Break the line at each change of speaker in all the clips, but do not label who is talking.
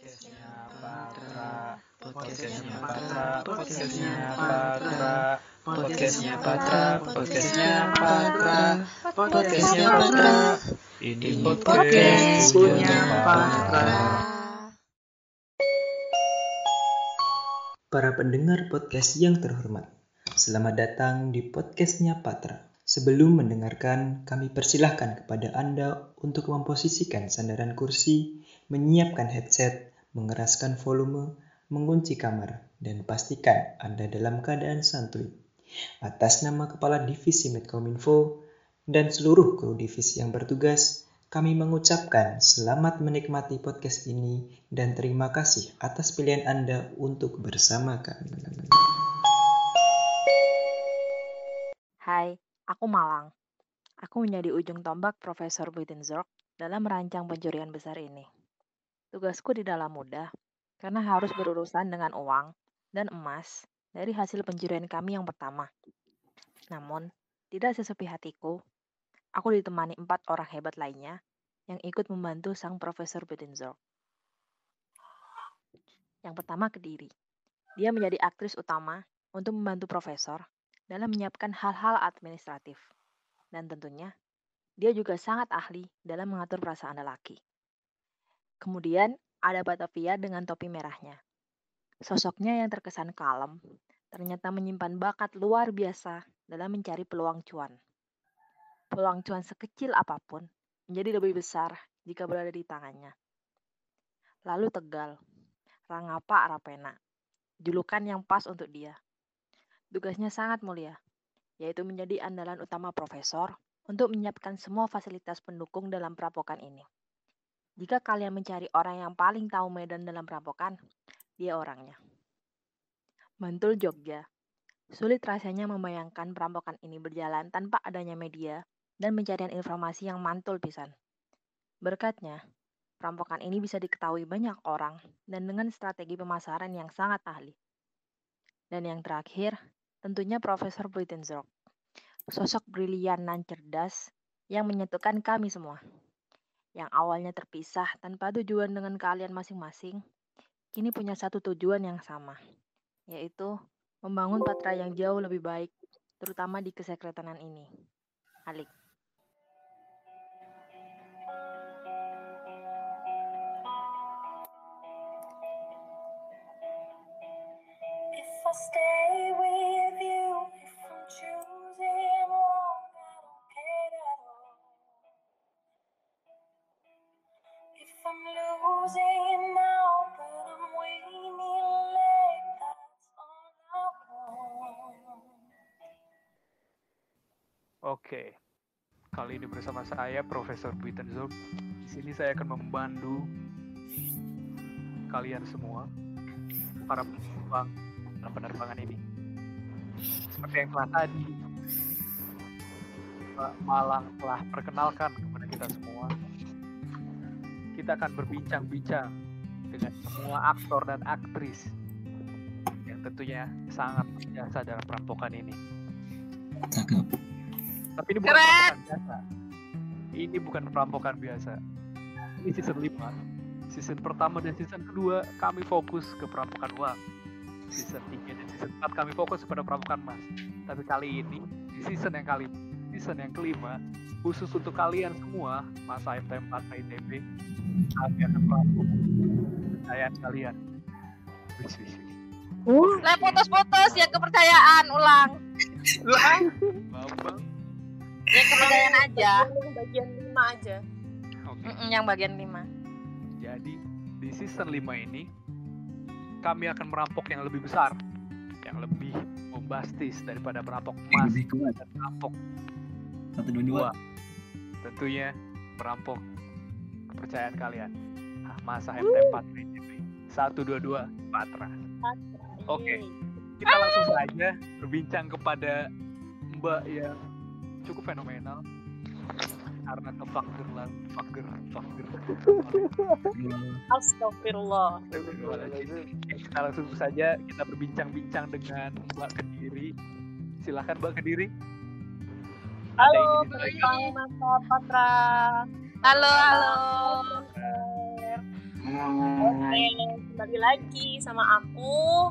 Podcastnya Patra, podcastnya Patra, podcastnya Patra, podcastnya Patra, podcastnya Patra, podcastnya Patra. Ini podcast punya Patra.
Para pendengar podcast yang terhormat, selamat datang di podcastnya Patra. Sebelum mendengarkan, kami persilahkan kepada Anda untuk memposisikan sandaran kursi, menyiapkan headset, mengeraskan volume, mengunci kamar, dan pastikan Anda dalam keadaan santuy. Atas nama Kepala Divisi Medcominfo dan seluruh kru divisi yang bertugas, kami mengucapkan selamat menikmati podcast ini dan terima kasih atas pilihan Anda untuk bersama kami.
Hai, aku Malang. Aku menjadi ujung tombak Profesor Buitenzorg dalam merancang pencurian besar ini. Tugasku di dalam mudah, karena harus berurusan dengan uang dan emas dari hasil pencurian kami yang pertama. Namun, tidak sesepi hatiku, aku ditemani empat orang hebat lainnya yang ikut membantu sang Profesor Buitenzorg. Yang pertama Kediri. Dia menjadi aktris utama untuk membantu Profesor dalam menyiapkan hal-hal administratif. Dan tentunya, dia juga sangat ahli dalam mengatur perasaan lelaki. Kemudian, ada Batavia dengan topi merahnya. Sosoknya yang terkesan kalem, ternyata menyimpan bakat luar biasa dalam mencari peluang cuan. Peluang cuan sekecil apa pun menjadi lebih besar jika berada di tangannya. Lalu Tegal, Rangapa Arapena, julukan yang pas untuk dia. Tugasnya sangat mulia, yaitu menjadi andalan utama profesor untuk menyiapkan semua fasilitas pendukung dalam perampokan ini. Jika kalian mencari orang yang paling tahu medan dalam perampokan, dia orangnya. Mantul Jogja. Sulit rasanya membayangkan perampokan ini berjalan tanpa adanya media dan pencarian informasi yang mantul pisan. Berkatnya, perampokan ini bisa diketahui banyak orang dan dengan strategi pemasaran yang sangat ahli. Dan yang terakhir, tentunya Profesor Buitenzorg. Sosok brilian dan cerdas yang menyatukan kami semua. Yang awalnya terpisah tanpa tujuan dengan kalian masing-masing, kini punya satu tujuan yang sama, yaitu membangun patra yang jauh lebih baik, terutama di kesekretanan ini. Alik.
Stay with
Oke, kali ini bersama saya Profesor Buitenzorg. Di sini saya akan membantu kalian semua para penumpang dalam penerbangan ini. Seperti yang telah tadi Mbak Malang telah perkenalkan kepada kita semua. Kita akan berbincang-bincang dengan semua aktor dan aktris yang tentunya sangat biasa dalam perampokan ini. Tapi ini bukan perampokan biasa. Ini bukan perampokan biasa. Ini season 5. Season pertama dan season kedua kami fokus ke perampokan uang. Season 3 dan season 4 kami fokus pada perampokan emas. Tapi kali ini di season yang kali season yang kelima khusus untuk kalian semua masa FT4 ITB kami akan melakukan kepercayaan kalian. Wis, wis, wis.
Lah putus-putus ya kepercayaan ulang.
Bambang.
Ya kepercayaan aja.
Bagian lima aja.
Oke.
Mm-mm, yang bagian 5.
Jadi di season 5 ini kami akan merampok yang lebih besar, yang lebih bombastis daripada merampok emas
lebih kuat
dan merampok
satu dua dua
dua. Tentunya merampok kepercayaan kalian. Ah, Masa MT4 PJP 122 Patra. Oke. Kita langsung saja berbincang kepada Mbak yang cukup fenomenal karena kefakir lah, fakir, fakir.
Astagfirullah.
Oke, kita langsung saja kita berbincang-bincang dengan Mbak Kediri. Silahkan Mbak Kediri.
Halo, penumpang Masa Patra.
Halo, halo.
Hotel kembali lagi sama aku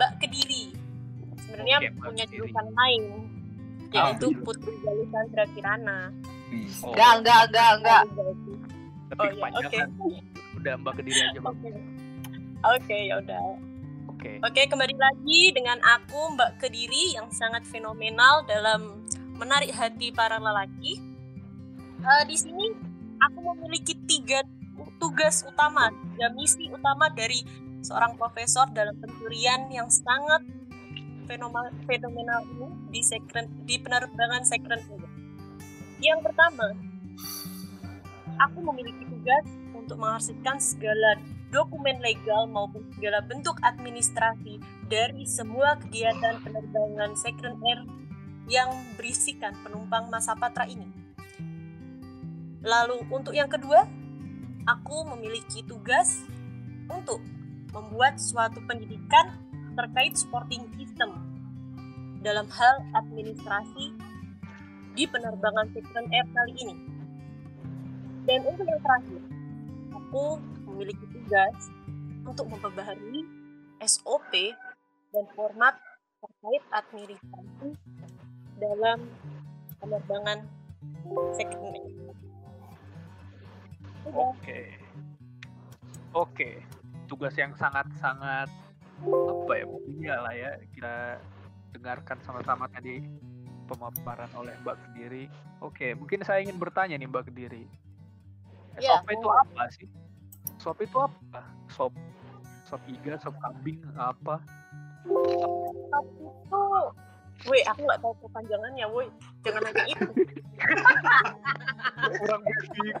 Mbak Kediri. Sebenarnya
Oke,
punya julukan lain yaitu
julukan.
Putri Galusandra Kirana.
Oh,
Enggak, enggak, enggak, enggak.
tapi
Oh, iya,
kepanjangan. Udah mbak kediri aja bang.
Oke. Oke, ya udah.
Oke.
Oke, kembali lagi dengan aku Mbak Kediri yang sangat fenomenal dalam menarik hati para lelaki. Eh, di sini aku memiliki tiga tugas utama, ya misi utama dari seorang profesor dalam pencurian yang sangat fenomenal, fenomenal ini di secret di penerbangan secret ini. Yang pertama, aku memiliki tugas untuk mengarsipkan segala dokumen legal maupun segala bentuk administrasi dari semua kegiatan penerbangan Second Air yang berisikan penumpang masa patra ini. Lalu untuk yang kedua, aku memiliki tugas untuk membuat suatu pendidikan terkait supporting system dalam hal administrasi di penerbangan Second Air kali ini. Dan untuk yang terakhir, aku memiliki tugas untuk memperbaharui SOP dan format terkait administrasi dalam penerbangan Second Air.
Oke. Oke. Tugas yang sangat-sangat apa ya mulia lah ya kita dengarkan sama-sama tadi pemaparan oleh Mbak Kediri. Oke, mungkin saya ingin bertanya nih Mbak Kediri.
Ya,
SOP itu apa sih? SOP itu apa? Sop sop iga, sop kambing, apa?
Tapi itu, woi aku nggak tahu kepanjangannya, woi jangan nanya itu.
Kurang basic.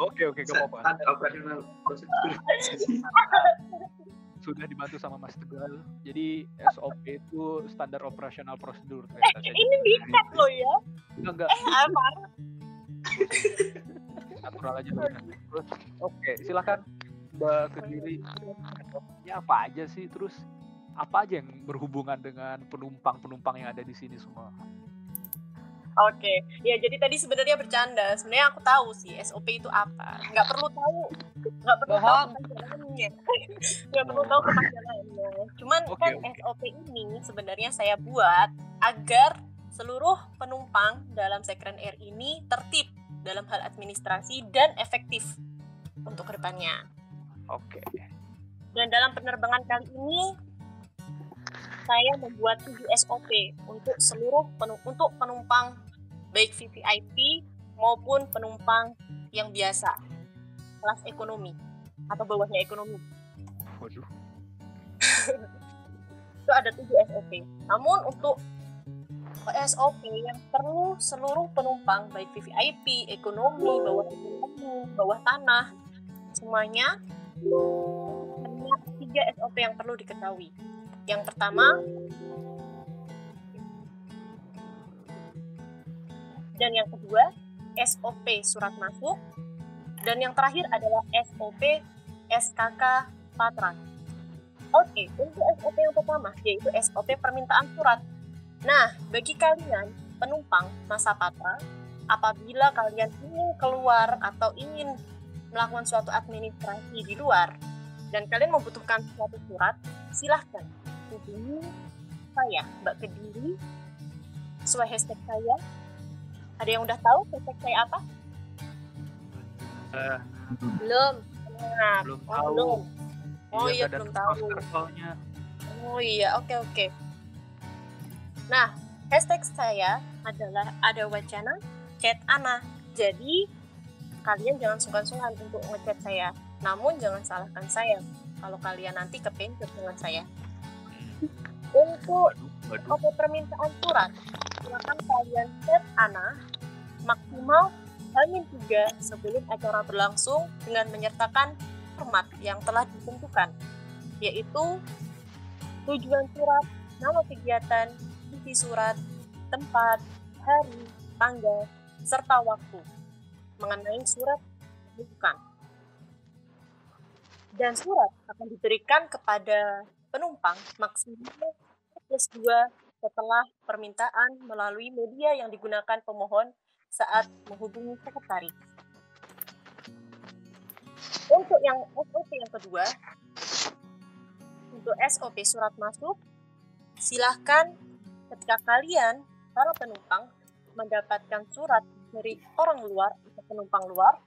Oke, oke, gak apa-apa.
Operasional prosedur.
Sudah dibantu sama Mas Tegal. Jadi SOP itu standar operasional prosedur. ternyata. Saya
Ini dikat loh ya.
Enggak, enggak.
Eh, apa?
natural aja dulu. Terus, oke, silakan Mbak Kediri. Ini apa aja sih? Terus apa aja yang berhubungan dengan penumpang-penumpang yang ada di sini semua?
Oke, ya jadi tadi sebenarnya bercanda. Sebenarnya aku tahu sih SOP itu apa. Nggak perlu tahu, nggak perlu tahu
Bohong.
kepanjangannya. Nggak perlu tahu kepanjangannya. Cuman
Oke,
kan
oke.
SOP ini sebenarnya saya buat agar seluruh penumpang dalam Second Air ini tertib dalam hal administrasi dan efektif untuk ke depannya.
Oke.
Dan dalam penerbangan kali ini saya membuat 7 SOP untuk seluruh penu- untuk penumpang baik VVIP maupun penumpang yang biasa kelas ekonomi atau bawahnya ekonomi.
Waduh.
Itu ada 7 SOP. Namun untuk SOP yang perlu seluruh penumpang baik VVIP, ekonomi, bawah ekonomi, bawah tanah semuanya hanya tiga SOP yang perlu diketahui. Yang pertama dan yang kedua SOP surat masuk dan yang terakhir adalah SOP SKK Patra. Oke, untuk SOP yang pertama yaitu SOP permintaan surat. Nah, bagi kalian penumpang masa patra, apabila kalian ingin keluar atau ingin melakukan suatu administrasi di luar dan kalian membutuhkan suatu surat, silahkan hubungi saya, Mbak Kediri, sesuai hashtag saya. Ada yang udah tahu hashtag saya apa?
Eh,
Belum.
Nah,
belum
oh,
tahu.
belum. Oh iya,
nggak ada
belum tahu. Oh iya, oke oke. Nah, hashtag saya adalah ada wacana chat Ana. Jadi kalian jangan sungkan-sungkan untuk ngechat saya. Namun jangan salahkan saya kalau kalian nanti kepencet dengan saya. Untuk
Waduh, waduh.
permintaan surat, silakan kalian chat Ana maksimal Hamin 3 sebelum acara berlangsung dengan menyertakan format yang telah ditentukan, yaitu tujuan surat, nama kegiatan, isi surat, tempat, hari, tanggal, serta waktu mengenai surat bukan. Dan surat akan diberikan kepada penumpang maksimal plus 2 setelah permintaan melalui media yang digunakan pemohon saat menghubungi sekretaris. Untuk yang SOP SOP yang kedua, untuk SOP surat masuk, silahkan ketika kalian, para penumpang, mendapatkan surat dari orang luar atau penumpang luar,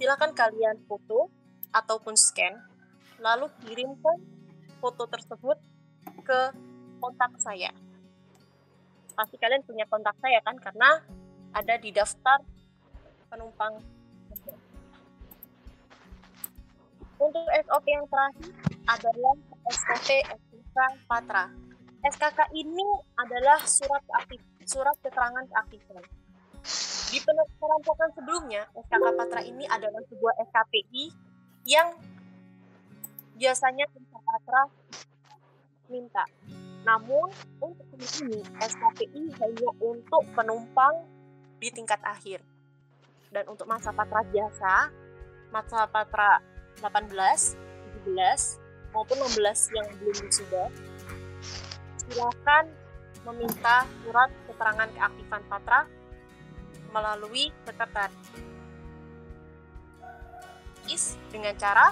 silahkan kalian foto ataupun scan, lalu kirimkan foto tersebut ke kontak saya. Pasti kalian punya kontak saya kan, karena ada di daftar penumpang. Untuk SOP yang terakhir adalah SOP SKK Patra. SKK ini adalah surat aktif, surat keterangan keaktifan. Di perampokan sebelumnya, SKK Patra ini adalah sebuah SKPI yang biasanya Patra minta. Namun, untuk ini, SKPI hanya untuk penumpang di tingkat akhir. Dan untuk masa patra biasa, masa patra 18, 17, maupun 16 yang belum wisuda, silakan meminta surat keterangan keaktifan patra melalui sekretaris is dengan cara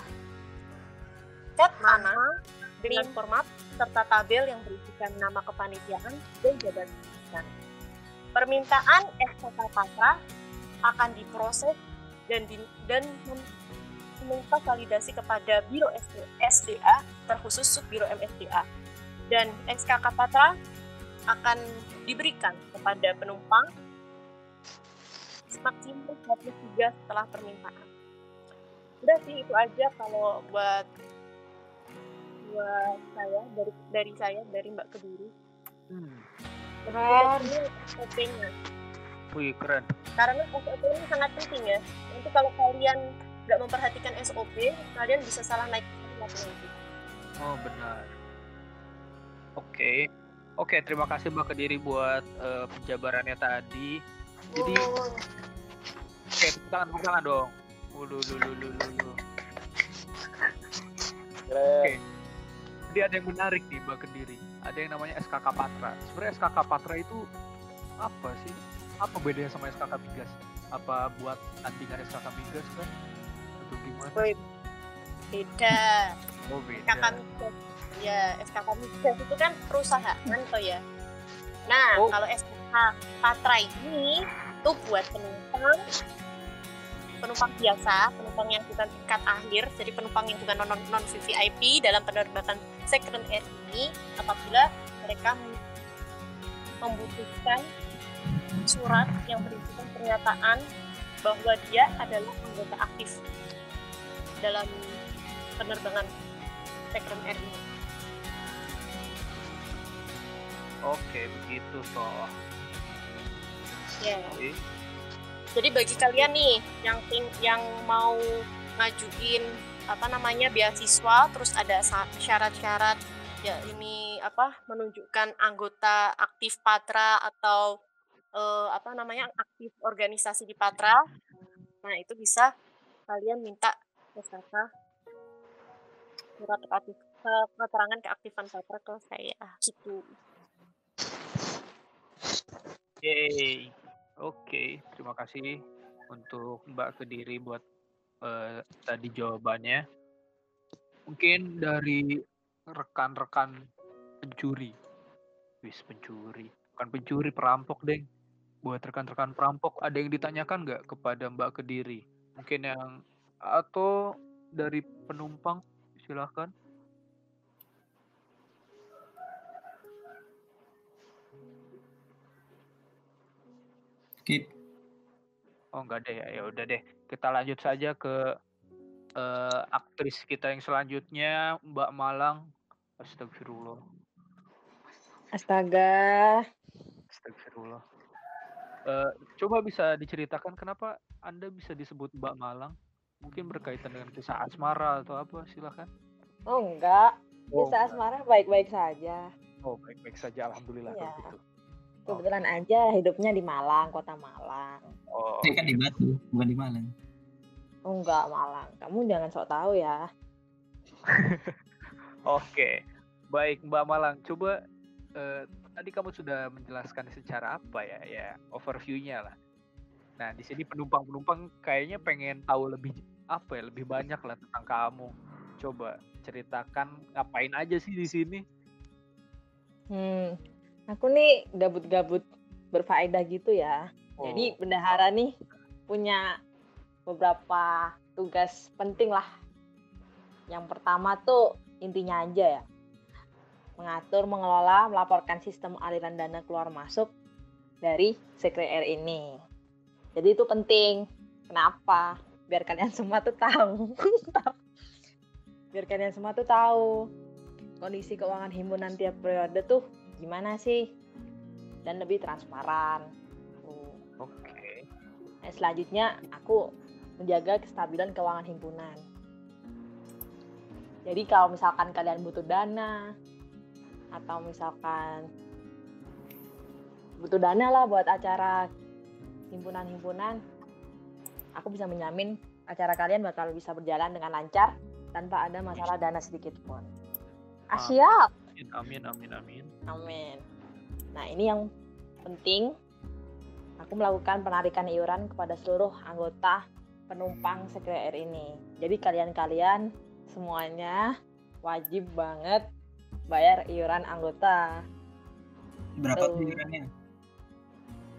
chat mana dengan format serta tabel yang berisikan nama kepanitiaan dan jabatan. Permintaan SKK Patra akan diproses dan di, dan validasi kepada Biro SD- SDA terkhusus Subbiro MSDA dan SKK Patra akan diberikan kepada penumpang maksimal 23 setelah permintaan. Udah sih itu aja kalau buat buat saya dari dari saya dari Mbak Kediri.
Hmm.
Keren. Ini SOP-nya.
Wih keren.
Karena SOP ini sangat penting ya. Nanti kalau kalian nggak memperhatikan SOP, kalian bisa salah naik kelas nanti.
Oh benar. Oke. Oke, terima kasih Mbak Kediri buat eh, penjabarannya tadi. Jadi,
Oh,
oke, tepuk tangan, tepuk tangan dong. Ulu, lu, lu, lu, lu, lu. Jadi ada yang menarik nih Mbak Kediri. Ada yang namanya SKK Patra. Sebenarnya SKK Patra itu apa sih? Apa bedanya sama SKK Migas? Apa buat tandingan SKK Migas kan? Atau gimana?
Beda.
Oh beda.
SKK Migas. Ya, SKK Migas itu kan perusahaan toh ya. Nah,
Oh.
kalau SKK Patra ini tuh buat penumpang penumpang biasa, penumpang yang bukan tingkat akhir, jadi penumpang yang bukan non non VVIP dalam penerbangan Second Air ini apabila mereka mem- membutuhkan surat yang berisikan pernyataan bahwa dia adalah anggota aktif dalam penerbangan Second Air ini.
Oke, begitu toh.
Ya.
Oke.
Jadi bagi kalian nih yang yang mau ngajuin apa namanya beasiswa terus ada syarat-syarat ya ini apa menunjukkan anggota aktif Patra atau eh, apa namanya aktif organisasi di Patra. Nah, itu bisa kalian minta SKK surat aktif ke- keterangan keaktifan Patra ke saya gitu.
Yeay. Oke, terima kasih untuk Mbak Kediri buat eh, tadi jawabannya. Mungkin dari rekan-rekan pencuri. Wis pencuri. Bukan pencuri, perampok, Deng. Buat rekan-rekan perampok, ada yang ditanyakan nggak kepada Mbak Kediri? Mungkin yang atau dari penumpang, silahkan.
Skip.
Oh enggak deh, ya udah deh. Kita lanjut saja ke eh, aktris kita yang selanjutnya, Mbak Malang. Astagfirullah.
Astaga.
Astagfirullah. Eh, coba bisa diceritakan kenapa Anda bisa disebut Mbak Malang? Mungkin berkaitan dengan kisah asmara atau apa? Silakan.
Oh enggak.
Oh,
Bisa
enggak.
asmara baik-baik saja.
Oh, baik-baik saja. Alhamdulillah kalau
Iya.
gitu.
Kebetulan aja hidupnya di Malang, kota Malang.
Oh,
Saya kan di Batu, bukan di Malang.
Oh enggak Malang. Kamu jangan sok tahu ya.
Oke, baik Mbak Malang. Coba eh, tadi kamu sudah menjelaskan secara apa ya, ya overview-nya lah. Nah di sini penumpang-penumpang kayaknya pengen tahu lebih apa ya lebih banyak lah tentang kamu. Coba ceritakan ngapain aja sih di sini?
Hmm, aku nih gabut-gabut berfaedah gitu ya. Jadi
Oh,
bendahara nih punya beberapa tugas penting lah. Yang pertama tuh intinya aja ya, mengatur, mengelola, melaporkan sistem aliran dana keluar masuk dari Secret Air ini. Jadi itu penting. Kenapa? Biar kalian semua tuh tahu. Biar kalian semua tuh tahu kondisi keuangan himpunan tiap periode tuh gimana sih dan lebih transparan.
Oke.
Nah, selanjutnya aku menjaga kestabilan keuangan himpunan. Jadi kalau misalkan kalian butuh dana atau misalkan butuh dana lah buat acara himpunan-himpunan, aku bisa menjamin acara kalian bakal bisa berjalan dengan lancar tanpa ada masalah dana sedikit pun. Ah, Siap.
Amin, amin, amin.
Amin. Nah, ini yang penting. Aku melakukan penarikan iuran kepada seluruh anggota penumpang Secret Air ini. Jadi kalian-kalian semuanya wajib banget bayar iuran anggota.
Berapa
tuh
iurannya?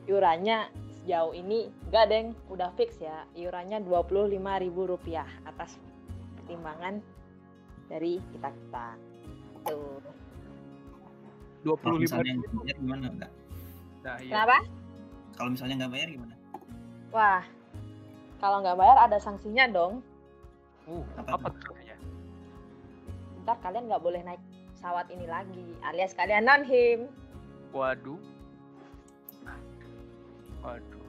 Iurannya sejauh ini enggak deng, udah fix ya. Iurannya Rp25.000 atas pertimbangan dari kita-kita. Tuh.
Dua
Kalau
puluh lima
misalnya nggak bayar gimana enggak?
Nah, iya.
Kenapa?
Kalau misalnya nggak bayar gimana?
Wah, kalau nggak bayar ada sanksinya dong.
Uh,
Apa
apa tuh namanya?
ntar kalian nggak boleh naik pesawat ini lagi alias kalian non him
Waduh. Waduh. Waduh.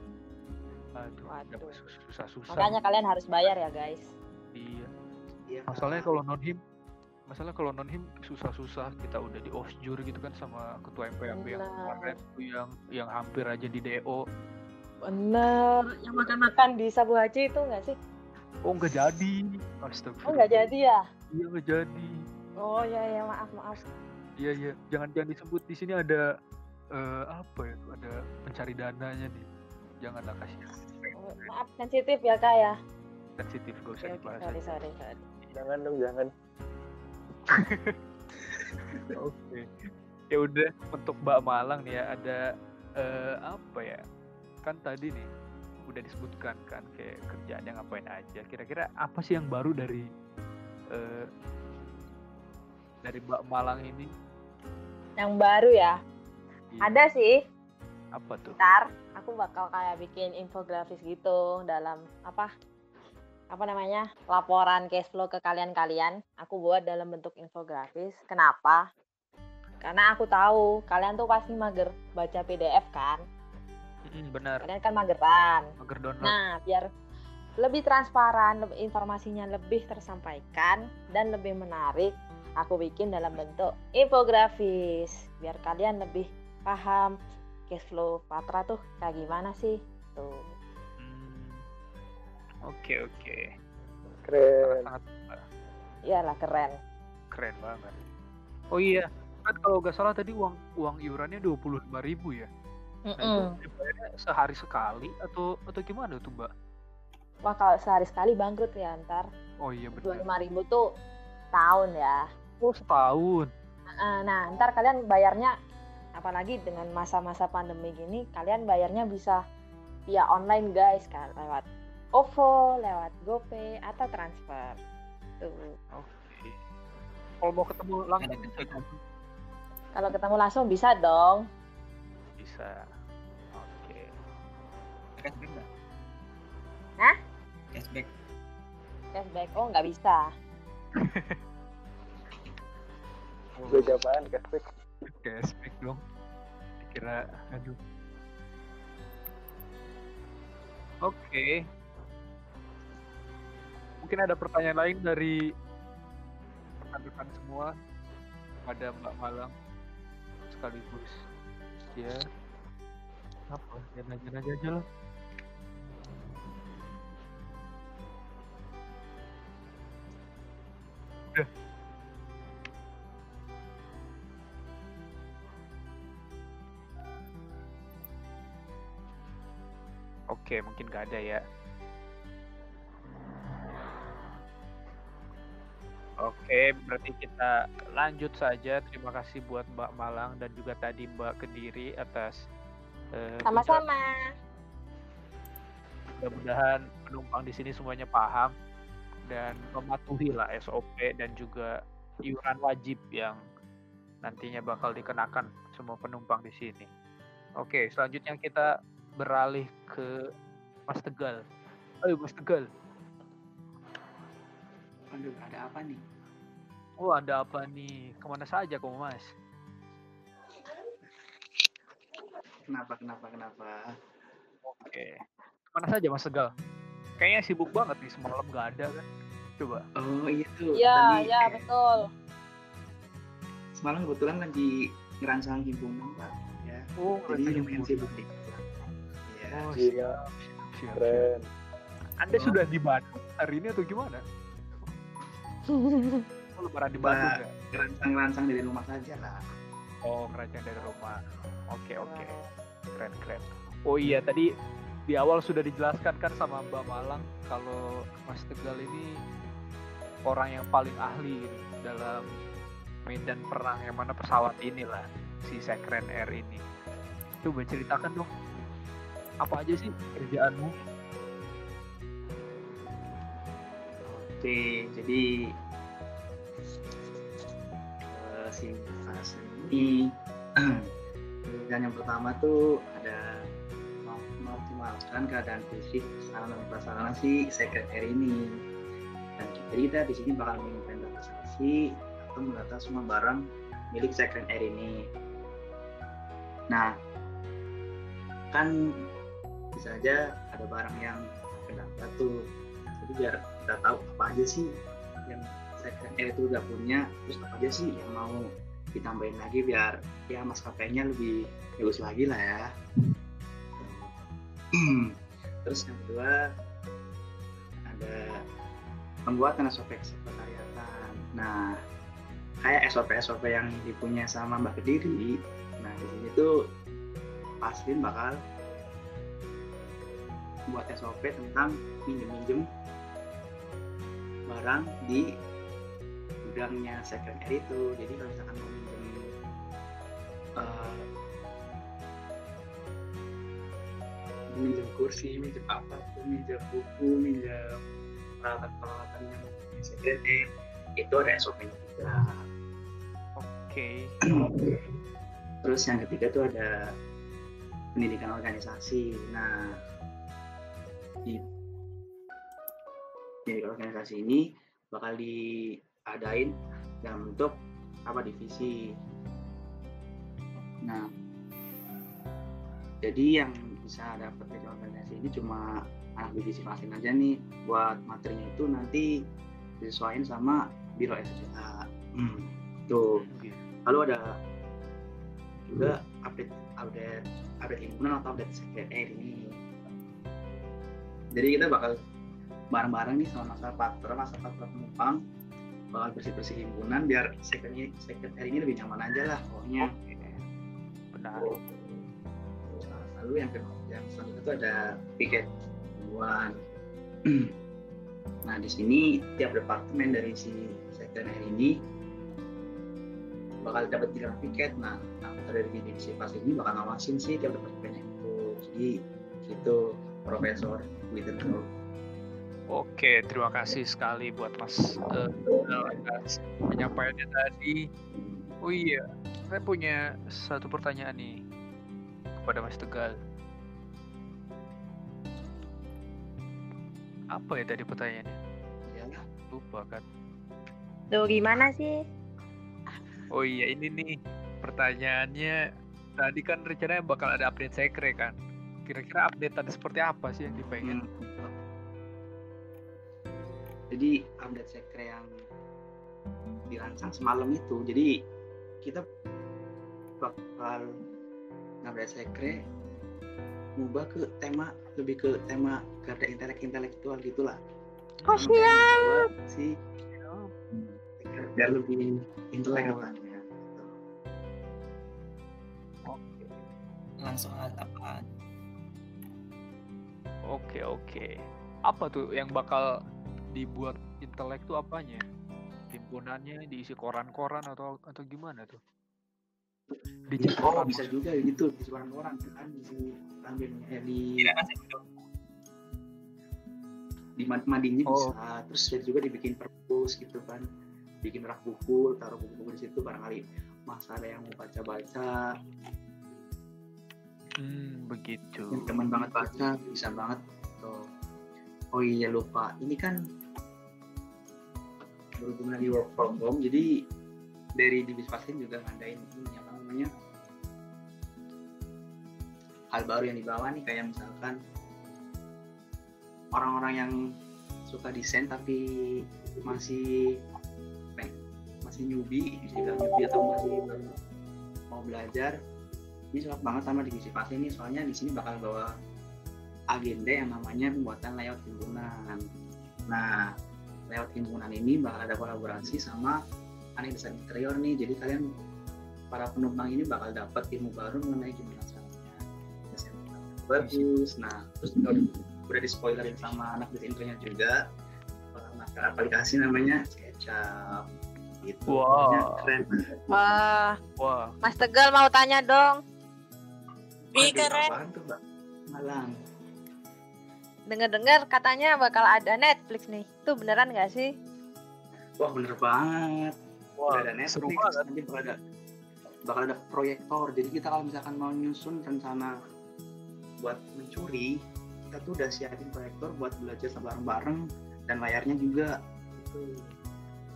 Waduh.
Waduh. Susah-susah.
makanya kalian harus bayar ya guys
Iya. Masalahnya kalau non him, masalah kalau non him susah-susah kita udah di osjur gitu kan sama ketua MPAP yang kemarin tuh yang yang hampir aja di DO.
bener yang makan-makan di Sabu Haji itu nggak sih
Oh nggak jadi. Astagfirullah.
oh nggak jadi ya
Iya nggak jadi.
oh ya ya maaf maaf
Iya iya. Jangan jangan disebut di sini ada eh, apa ya? Ada pencari dananya nih. Janganlah kasih
Oh, maaf sensitif ya kak ya
sensitif gak usah
oke
dibahas.
sorry sorry sorry
Jangan dong, jangan.
Oke. Ya udah untuk Mbak Malang nih ya ada eh, apa ya? Kan tadi nih udah disebutkan kan kayak kerjaannya ngapain aja. Kira-kira apa sih yang baru dari eh, dari Mbak Malang ini?
yang baru ya
Iya,
ada sih
apa tuh?
ntar aku bakal kayak bikin infografis gitu dalam apa apa namanya? Laporan cash flow ke kalian-kalian aku buat dalam bentuk infografis. Kenapa? Karena aku tahu kalian tuh pasti mager baca PDF kan?
Mm, benar.
kalian kan mageran.
Mager download.
nah biar lebih transparan lebih informasinya lebih tersampaikan dan lebih menarik aku bikin dalam bentuk infografis. Biar kalian lebih paham cash flow Patra tuh kayak gimana sih? Tuh.
Oke oke.
Keren.
Sangat
iyalah keren
keren banget. Oh iya, kan kalau nggak salah tadi uang uang iurannya dua puluh lima ribu ya. Nah itu dibayarnya sehari sekali atau atau gimana tuh mbak?
wah kalau sehari sekali bangkrut ya ntar
Oh iya
dua
benar.
lima ribu tuh tahun ya
Oh setahun.
Eh, nah ntar kalian bayarnya apalagi dengan masa-masa pandemi gini kalian bayarnya bisa via online guys kan lewat OVO, lewat GoPay atau transfer tuh
Oke. Kalau mau ketemu langsung bisa kan?
kalau ketemu langsung bisa dong
Bisa. Oke.
Cashback nggak?
Hah?
Cashback.
cashback oh nggak bisa
Gue apaan, cashback?
Cashback dong. Dikira aduh. Oke. Mungkin ada pertanyaan lain dari rekan-rekan semua pada Mbak Malang sekaligus ya apa ya nanya aja aja lah Udah. Oke, mungkin gak ada ya. Oke, berarti kita lanjut saja. Terima kasih buat Mbak Malang dan juga tadi Mbak Kediri atas eh,
Sama-sama.
mudah-mudahan penumpang di sini semuanya paham dan mematuhi lah SOP dan juga iuran wajib yang nantinya bakal dikenakan semua penumpang di sini. Oke, selanjutnya kita beralih ke Mas Tegal. Ayo Mas Tegal.
Aduh, ada apa nih?
Oh, ada apa nih? Ke mana saja kamu Mas?
Kenapa, kenapa, kenapa?
Oke. Ke mana saja Mas Tegal? Kayaknya sibuk banget nih semalam nggak ada kan? Coba.
Oh iya tuh.
Iya, iya
eh,
betul.
semalam kebetulan lagi ngerancang himpunan pak. Ya.
Oh,
Jadi lumayan sibuk nih. Iya.
Oh,
Gila.
siap. Siap, siap.
Keren.
Anda sudah di Bandung hari ini atau gimana? Oh, lebaran di Bandung
Mbak.
ya?
Ngerancang-ngerancang dari rumah saja lah.
Oh, kerajaan dari rumah. Oke, oke. Keren, keren. Oh iya, tadi di awal sudah dijelaskan kan sama Mbak Malang kalau Mas Tegal ini orang yang paling ahli gitu dalam medan perang yang mana pesawat inilah si Sekren Air ini. Coba ceritakan dong apa aja sih kerjaanmu?
Oke, jadi eh, si ini dan yang pertama tuh ada mengoptimalkan keadaan fisik sarana dan prasarana si sekretari ini. Dan kita, kita di sini bakal menginventarisasi atau mendata semua barang milik sekretari ini. Nah kan bisa aja ada barang yang kedata tuh. Jadi biar kita tahu apa aja sih yang air itu udah punya terus apa aja sih yang mau ditambahin lagi biar ya maskapainya lebih bagus lagi lah ya. Terus yang kedua ada pembuatan SOP sekretariatan nah kayak SOP SOP yang dipunya sama Mbak Kediri nah di sini tuh Paslin bakal buat SOP tentang minjem-minjem barang di gudangnya second air itu. Jadi kalau misalkan mau minjem eh, minjem kursi minjem apa pun minjem buku minjem peralatan-peralatan yang di second air itu ada SOP nya juga.
Oke.
terus yang ketiga tuh ada pendidikan organisasi. Nah di pendidikan organisasi ini bakal diadain dalam bentuk apa divisi. Nah jadi yang bisa dapat pendidikan organisasi ini cuma anak divisi masing aja nih. Buat materinya itu nanti disesuaikan sama biro SDA hmm, tuh. Lalu ada juga update update update himpunan atau update sekretariat ini. Jadi kita bakal bareng-bareng nih sama masa patra masa patra penumpang. Bakal bersih-bersih himpunan biar sekretari sekretari ini lebih nyaman aja lah pokoknya.
Benar.
Lalu yang kedua yang selanjutnya itu ada piket himpunan nah di sini tiap departemen dari si sekretari ini bakal dapat tiga piket nah anggota dari divisi pas ini bakal ngawasin sih tiap departemennya itu. Jadi gitu Profesor Wittenberg
Oke, terima kasih sekali buat Mas eh, atas penyampaiannya tadi. Oh iya, saya punya satu pertanyaan nih kepada Mas Tegal. Apa ya tadi pertanyaannya?
ya
Lupa kan?
Tuh gimana sih?
Oh iya, ini nih pertanyaannya. Tadi kan rencananya bakal ada update sekre kan? Kira-kira update tadi seperti apa sih yang dipengen?
Hmm. Jadi update sekre yang dirancang semalam itu. Jadi kita bakal update sekre ngubah ke tema lebih ke tema garda intelek intelektual gitulah.
Oh,
Jawa sih biar lebih intelek
Oh.
katanya
langsung alat apaan?
Oke oke. Apa tuh yang bakal dibuat intelek tuh apanya? Di himpunannya diisi koran-koran atau atau gimana tuh?
oh
Dicetak
bisa juga gitu di orang-orang kan di ambilnya eh, di di madinya
Oh.
bisa terus dia juga dibikin perpus gitu kan bikin rak buku taruh buku-buku di situ barangkali masa ada yang mau baca-baca
Hmm, begitu.
yang teman banget baca bisa banget tuh oh iya lupa ini kan berhubung lagi work from home jadi dari divisi pasien juga ngadain ini apa namanya hal baru yang dibawa nih kayak misalkan orang-orang yang suka desain tapi masih ya, masih newbie bisa dibilang newbie atau masih mau belajar ini cocok banget sama divisi pasien nih soalnya di sini bakal bawa agenda yang namanya pembuatan layout himpunan nah layout himpunan ini bakal ada kolaborasi sama anak desain interior nih. Jadi kalian para penumpang ini bakal dapat ilmu baru mengenai gimana caranya desain bagus. Nah terus juga udah, udah di spoilerin sama anak desain interiornya juga. Pakai aplikasi namanya? SketchUp gitu.
Wow.
Keren.
Wah,
Wah,
Mas Tegal mau tanya dong.
Wih, keren.
Malang
Dengar-dengar katanya bakal ada Netflix nih. Itu beneran nggak sih?
wah bener banget
wah,
udah ada Netflix
seru banget.
nanti bakal ada bakal ada proyektor jadi kita kalau misalkan mau nyusun rencana buat mencuri kita tuh udah siapin proyektor buat belajar bareng-bareng dan layarnya juga gitu.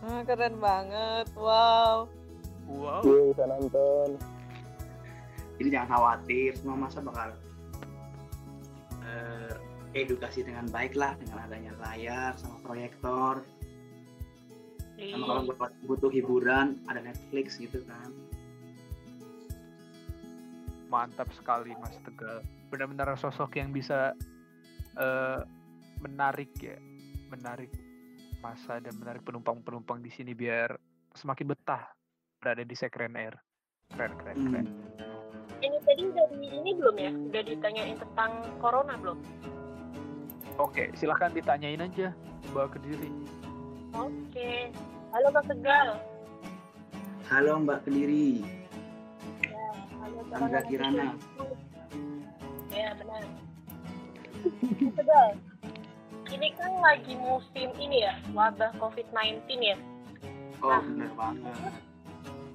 Ah, keren banget. Wow.
Wow.
Gue bisa nonton.
jadi jangan khawatir semua masa bakal eh, edukasi dengan baik lah dengan adanya layar sama proyektor sama kalau buat butuh hiburan ada Netflix gitu kan
Mantap sekali Mas Tegal. Benar-benar sosok yang bisa eh, menarik ya, menarik masa dan menarik penumpang-penumpang di sini biar semakin betah berada di Sekren Air. Keren, keren,
Hmm.
keren.
Ini tadi udah di ini belum ya? Udah ditanyain tentang corona belum?
Oke, silahkan ditanyain aja Mbak Kediri.
Oke. Halo Bang Tegal.
halo Mbak Kediri
Ya, halo Bang
Kirana
Ya, benar. Tegal. Ini kan lagi musim ini ya, wabah COVID-19 ya.
oh bener banget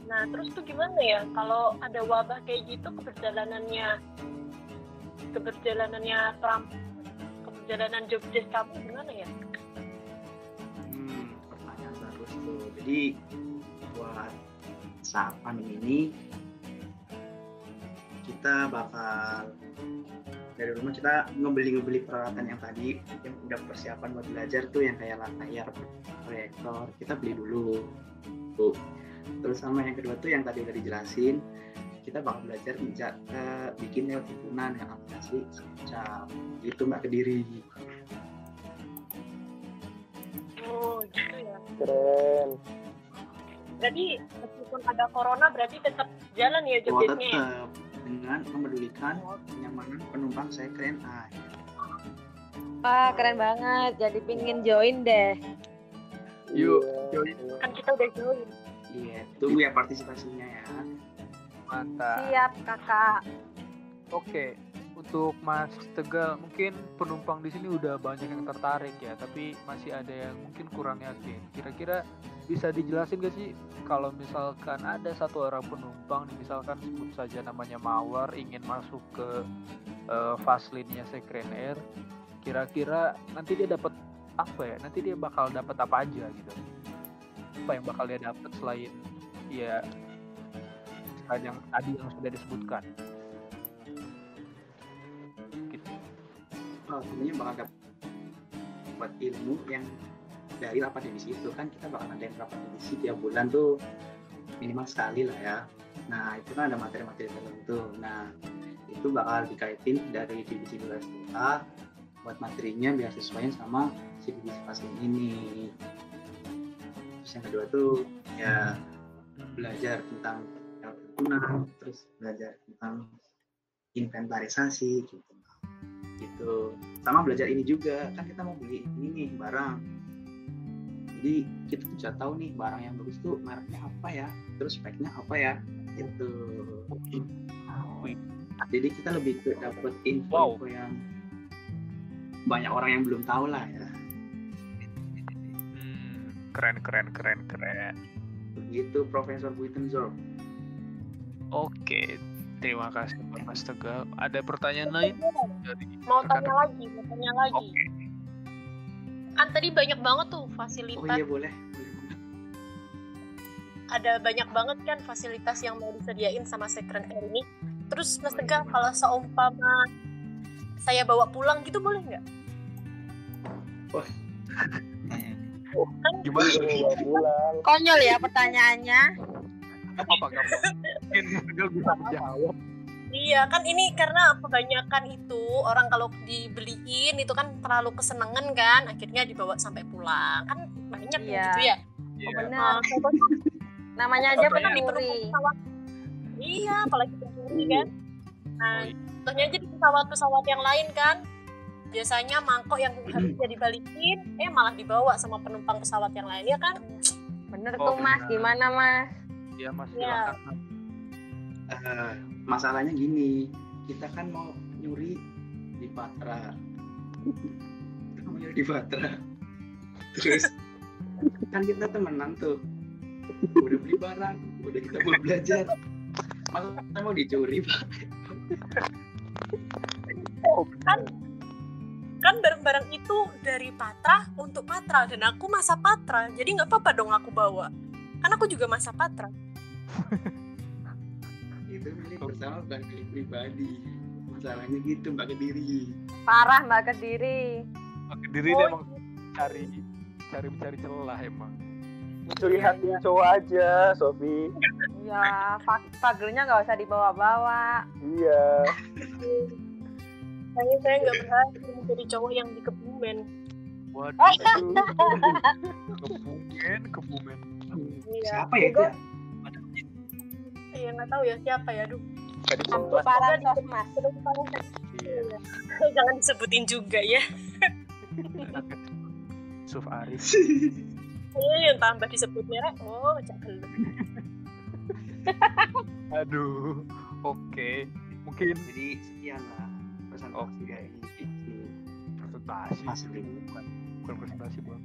Nah, terus tuh gimana ya kalau ada wabah kayak gitu keberjalanannya keberjalanannya Trump keberjalanan job desk kamu gimana ya?
Hmm, pertanyaan bagus tuh. Jadi buat saat pandemi ini kita bakal dari rumah kita ngebeli-ngebeli peralatan yang tadi yang udah persiapan buat belajar tuh yang kayak layar proyektor kita beli dulu tuh terus sama yang kedua tuh yang tadi udah dijelasin kita bakal belajar menja- eh, bikin lewat himpunan dengan aplikasi SketchUp gitu mbak kediri
Oh, gitu ya.
Keren.
Jadi meskipun ada corona berarti tetap jalan ya job
Oh, tetap dengan memedulikan kenyamanan penumpang saya keren ah
Wah, keren banget. Jadi pingin join deh.
Yuk,
Iya,
join.
iya.
Kan kita udah join.
iya tunggu ya partisipasinya ya
Mantap.
Siap, Kakak.
Oke, untuk Mas Tegal, mungkin penumpang di sini udah banyak yang tertarik ya, tapi masih ada yang mungkin kurang yakin. Kira-kira bisa dijelasin gak sih kalau misalkan ada satu orang penumpang, misalkan sebut saja namanya Mawar, ingin masuk ke eh, Faslinnya Sekren Air, kira-kira nanti dia dapat apa ya? Nanti dia bakal dapat apa aja gitu? Apa yang bakal dia dapat selain ya selain yang tadi yang sudah disebutkan? Gitu.
oh, sebenarnya bakal dapat ilmu yang dari rapat divisi itu kan kita bakal ada yang rapat divisi tiap bulan tuh minimal sekali lah ya nah itu kan ada materi-materi tertentu nah itu bakal dikaitin dari divisi belajar kita buat materinya biar sesuaiin sama si divisi pasien ini terus yang kedua tuh ya belajar tentang himpunan terus belajar tentang inventarisasi gitu. Gitu. Sama belajar ini juga. Kan kita mau beli ini nih barang. Jadi kita bisa tahu nih barang yang bagus tuh mereknya apa ya terus speknya apa ya gitu. Jadi kita lebih ke dapet info, info yang banyak orang yang belum tahu lah ya.
Hmm, keren keren keren keren.
begitu Profesor Buitenzorg
Oke, terima kasih Pak Mas Tegal. Ada pertanyaan lain dari
Mau
rekan-
tanya lagi, mau tanya lagi. Kan tadi banyak banget tuh
oh
fasilitas
iya boleh
ada banyak banget kan fasilitas yang mau disediain sama Secret Air ini. Terus Mas
Oh, iya,
Tegar,
gimana?
kalau seumpama saya bawa pulang gitu boleh nggak?
Tanya.
Kan
Gimana?
Konyol ya pertanyaannya.
Apa apa. Mungkin Mas Tegal bisa menjawab.
Iya kan ini karena kebanyakan itu orang kalau dibeliin itu kan terlalu kesenangan kan akhirnya dibawa sampai pulang kan banyak
Iya.
gitu ya.
Iya.
Benar.
Nah, contohnya
Namanya aja pencuri.
penumpang pesawat. Iya, apalagi pencuri kan. Nah,
Oh, iya.
contohnya aja di pesawat-pesawat yang lain kan. Biasanya mangkok yang harusnya dibalikin, eh malah dibawa sama penumpang pesawat yang lain ya kan.
Bener
Oh,
tuh Mas,
benar.
gimana Mas?
Iya Mas, silakan.
Eh, masalahnya gini kita kan mau nyuri di Patra mau nyuri di Patra terus kan kita temenan tuh udah beli barang udah kita mau belajar masa kita mau dicuri Pak?
Oh,
Kan kan barang-barang itu dari Patra untuk Patra dan aku masa Patra. Jadi nggak apa-apa dong aku bawa. Kan aku juga masa Patra.
Itu milik bersama bukan milik pribadi masalahnya gitu mbak kediri
Parah Mbak Kediri.
Pakai diri
Oh,
dia emang cari cari mencari celah emang.
Mencuri hati cowok aja, Sofi.
Ya, fa- pagernya nggak usah dibawa-bawa.
Iya.
Kayaknya saya nggak berhasil menjadi cowok yang di Kebumen.
Waduh, kebumen, kebumen.
Iya.
siapa ya itu ya?
Iya nggak tahu ya siapa ya, duh.
Paran sos Mas.
Iya.
Jangan disebutin juga ya.
Suf Arif.
Iya, yang tambah disebut merek. Oh, jangan.
Aduh. Oke. Mungkin
jadi sekian lah pesan dari si
presentasi
Mas
sih, bukan bukan presentasi bang.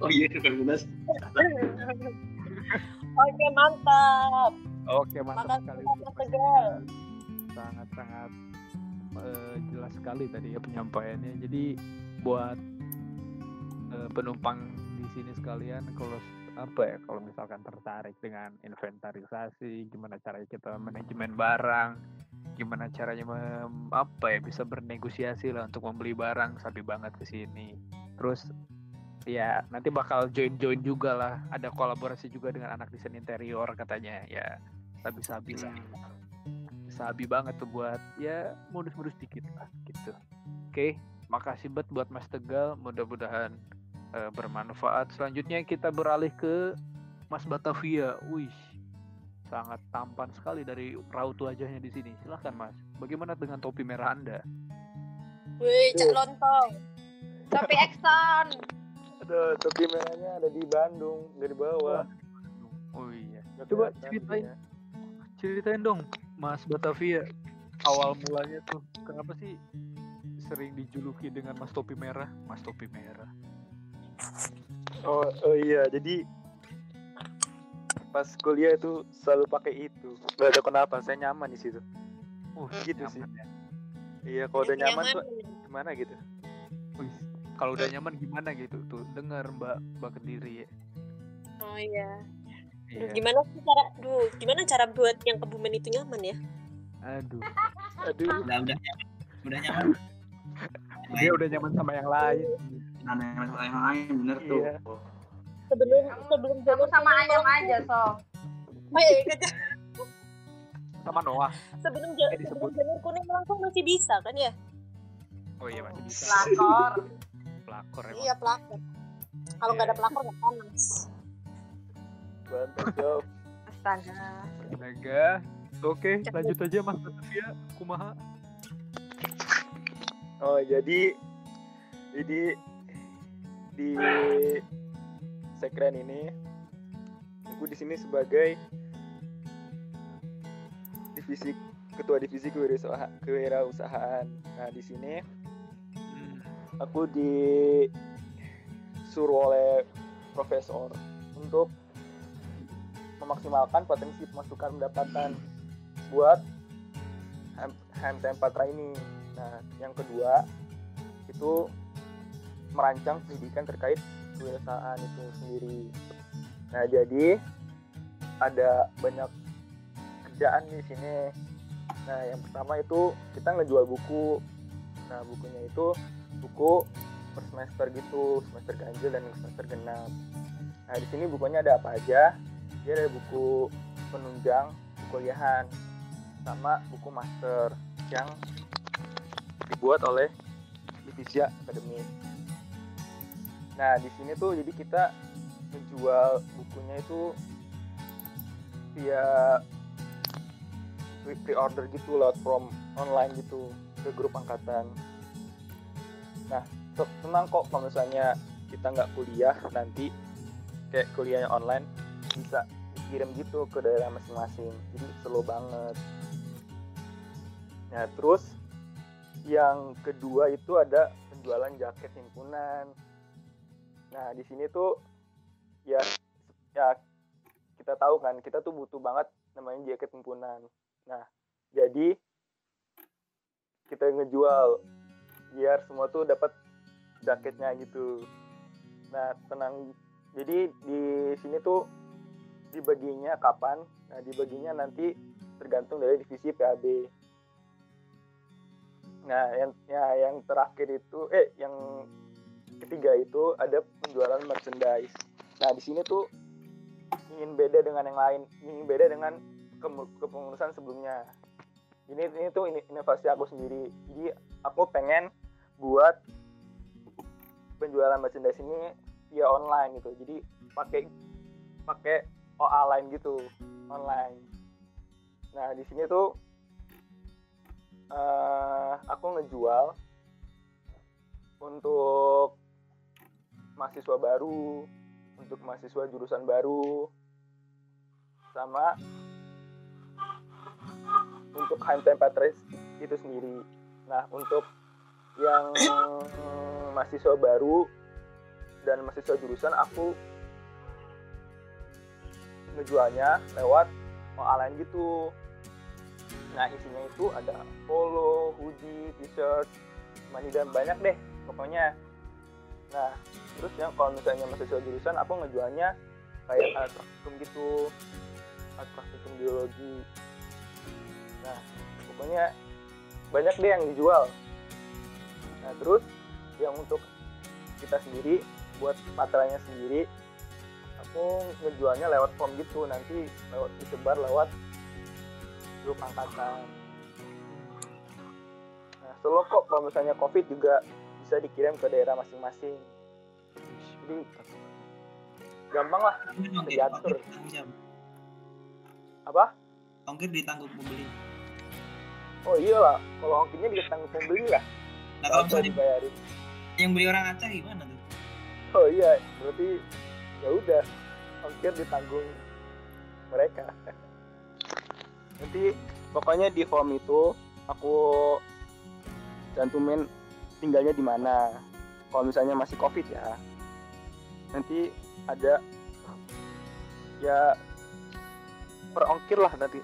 oh iya bukan benas
Oke, mantap.
Oke mantap
Makasih,
sekali
Mas
untuk
Tegal.
sangat sangat eh, jelas sekali tadi ya penyampaiannya. Jadi buat eh, penumpang di sini sekalian kalau apa ya kalau misalkan tertarik dengan inventarisasi, gimana caranya kita manajemen barang, gimana caranya mem- apa ya bisa bernegosiasi lah untuk membeli barang sabi banget ke sini. Terus ya nanti bakal join-join juga lah. Ada kolaborasi juga dengan anak desain interior katanya. Ya sabi-sabi lah sabi banget tuh buat ya modus-modus dikit lah gitu. Oke makasih banget buat Mas Tegal. Mudah-mudahan eh, bermanfaat. Selanjutnya kita beralih ke Mas Batavia. Wih sangat tampan sekali dari raut wajahnya di sini. Silahkan Mas. Bagaimana dengan topi merah Anda?
Wih, cak lontong.
Topi Exxon.
Ada topi merahnya ada di Bandung, nggak di bawah.
oh iya
Nggak
Coba ceritain.
ya.
ceritain dong Mas Batavia awal mulanya tuh kenapa sih sering dijuluki dengan Mas Topi Merah Mas Topi Merah
Oh, oh iya, jadi pas kuliah itu selalu pakai itu. Gak ada kenapa, saya nyaman di situ.
uh
Gitu sih.
nyaman ya.
Iya, kalau udah nyaman tuh
Nyaman.
gimana gitu.
Wih, kalau udah nyaman gimana gitu tuh dengar Mbak Mbak Kediri ya
Oh iya. Duh,
Iya.
gimana sih cara duh, gimana cara buat yang kebumen itu nyaman ya?
aduh
Aduh,
Udah udah nyaman. Udah nyaman.
dia udah nyaman sama yang lain
nah yang masalah yang lain bener tuh
Iya.
Sebelum sebelum
Kamu
jalur
sama ayam aja, so.
Oh iya, iya,
sama Noah
sebelum ja-
Eh,
sebelum jalur kuning melengkung masih bisa kan ya?
oh iya masih bisa
Pelakor.
Pelakor emang
Iya pelakor. Kalau nggak ada pelakor nggak panas.
mantap jawab.
Astaga.
Astaga. oke lanjut aja Mas Batavia kumaha
Oh, jadi jadi di sekren ini aku di sini sebagai divisi ketua divisi kewirausahaan kewirausahaan nah di sini. Aku disuruh oleh profesor untuk memaksimalkan potensi pemasukan pendapatan buat HMTM Patra ini. Nah, yang kedua itu merancang pendidikan terkait kewirausahaan itu sendiri. Nah, jadi ada banyak kerjaan di sini. Nah, yang pertama itu kita ngejual buku. Nah, bukunya itu buku per semester gitu, semester ganjil dan semester genap. Nah, di sini bukunya ada apa aja? Dia ada buku penunjang kuliahan sama buku master yang dibuat oleh divisi akademik. Nah, di sini tuh jadi kita menjual bukunya itu via pre- pre-order gitu lewat from online gitu ke grup angkatan. Nah, te- tenang kok kalau misalnya kita nggak kuliah nanti kayak kuliahnya online bisa dikirim gitu ke daerah masing-masing. Jadi slow banget. Nah, terus yang kedua itu ada penjualan jaket himpunan. Nah, di sini tuh ya ya kita tahu kan, kita tuh butuh banget namanya jaket himpunan. Nah, jadi kita ngejual biar semua tuh dapat jaketnya gitu. Nah, tenang. Jadi di sini tuh dibaginya kapan? Nah, dibaginya nanti tergantung dari divisi PAB. Nah, yang ya, yang terakhir itu eh yang ketiga itu ada penjualan merchandise. Nah, di sini tuh ingin beda dengan yang lain, ingin beda dengan ke- kepengurusan sebelumnya. Ini ini tuh inovasi aku sendiri. Jadi aku pengen buat penjualan merchandise ini via online gitu. Jadi pakai pakai OA lain gitu, online. Nah, di sini tuh eh, aku ngejual untuk mahasiswa baru, untuk mahasiswa jurusan baru, sama untuk HMTM Patris itu sendiri. Nah, untuk yang mahasiswa baru dan mahasiswa jurusan aku ngejualnya lewat OA lain gitu. Nah, isinya itu ada polo, hoodie, t-shirt, mani dan banyak deh pokoknya. Nah, terus yang kalau misalnya mahasiswa jurusan aku ngejualnya kayak alat praktikum gitu, alat praktikum biologi. Nah, pokoknya banyak deh yang dijual. Nah, terus yang untuk kita sendiri buat patranya sendiri aku ngejualnya lewat form gitu. Nanti lewat disebar lewat grup angkatan. Nah solo kok kalau misalnya covid juga bisa dikirim ke daerah masing-masing. Jadi gampang lah diatur. Apa?
Ongkir ditanggung pembeli.
Oh iyalah kalau ongkirnya bisa tanggung pembeli lah
nah kalau misalnya
dibayarin
yang beli orang Aceh gimana tuh?
Oh iya berarti ya udah ongkir ditanggung mereka. Nanti pokoknya di form itu aku cantumin tinggalnya di mana. Kalau misalnya masih covid ya nanti ada ya per ongkir lah nanti.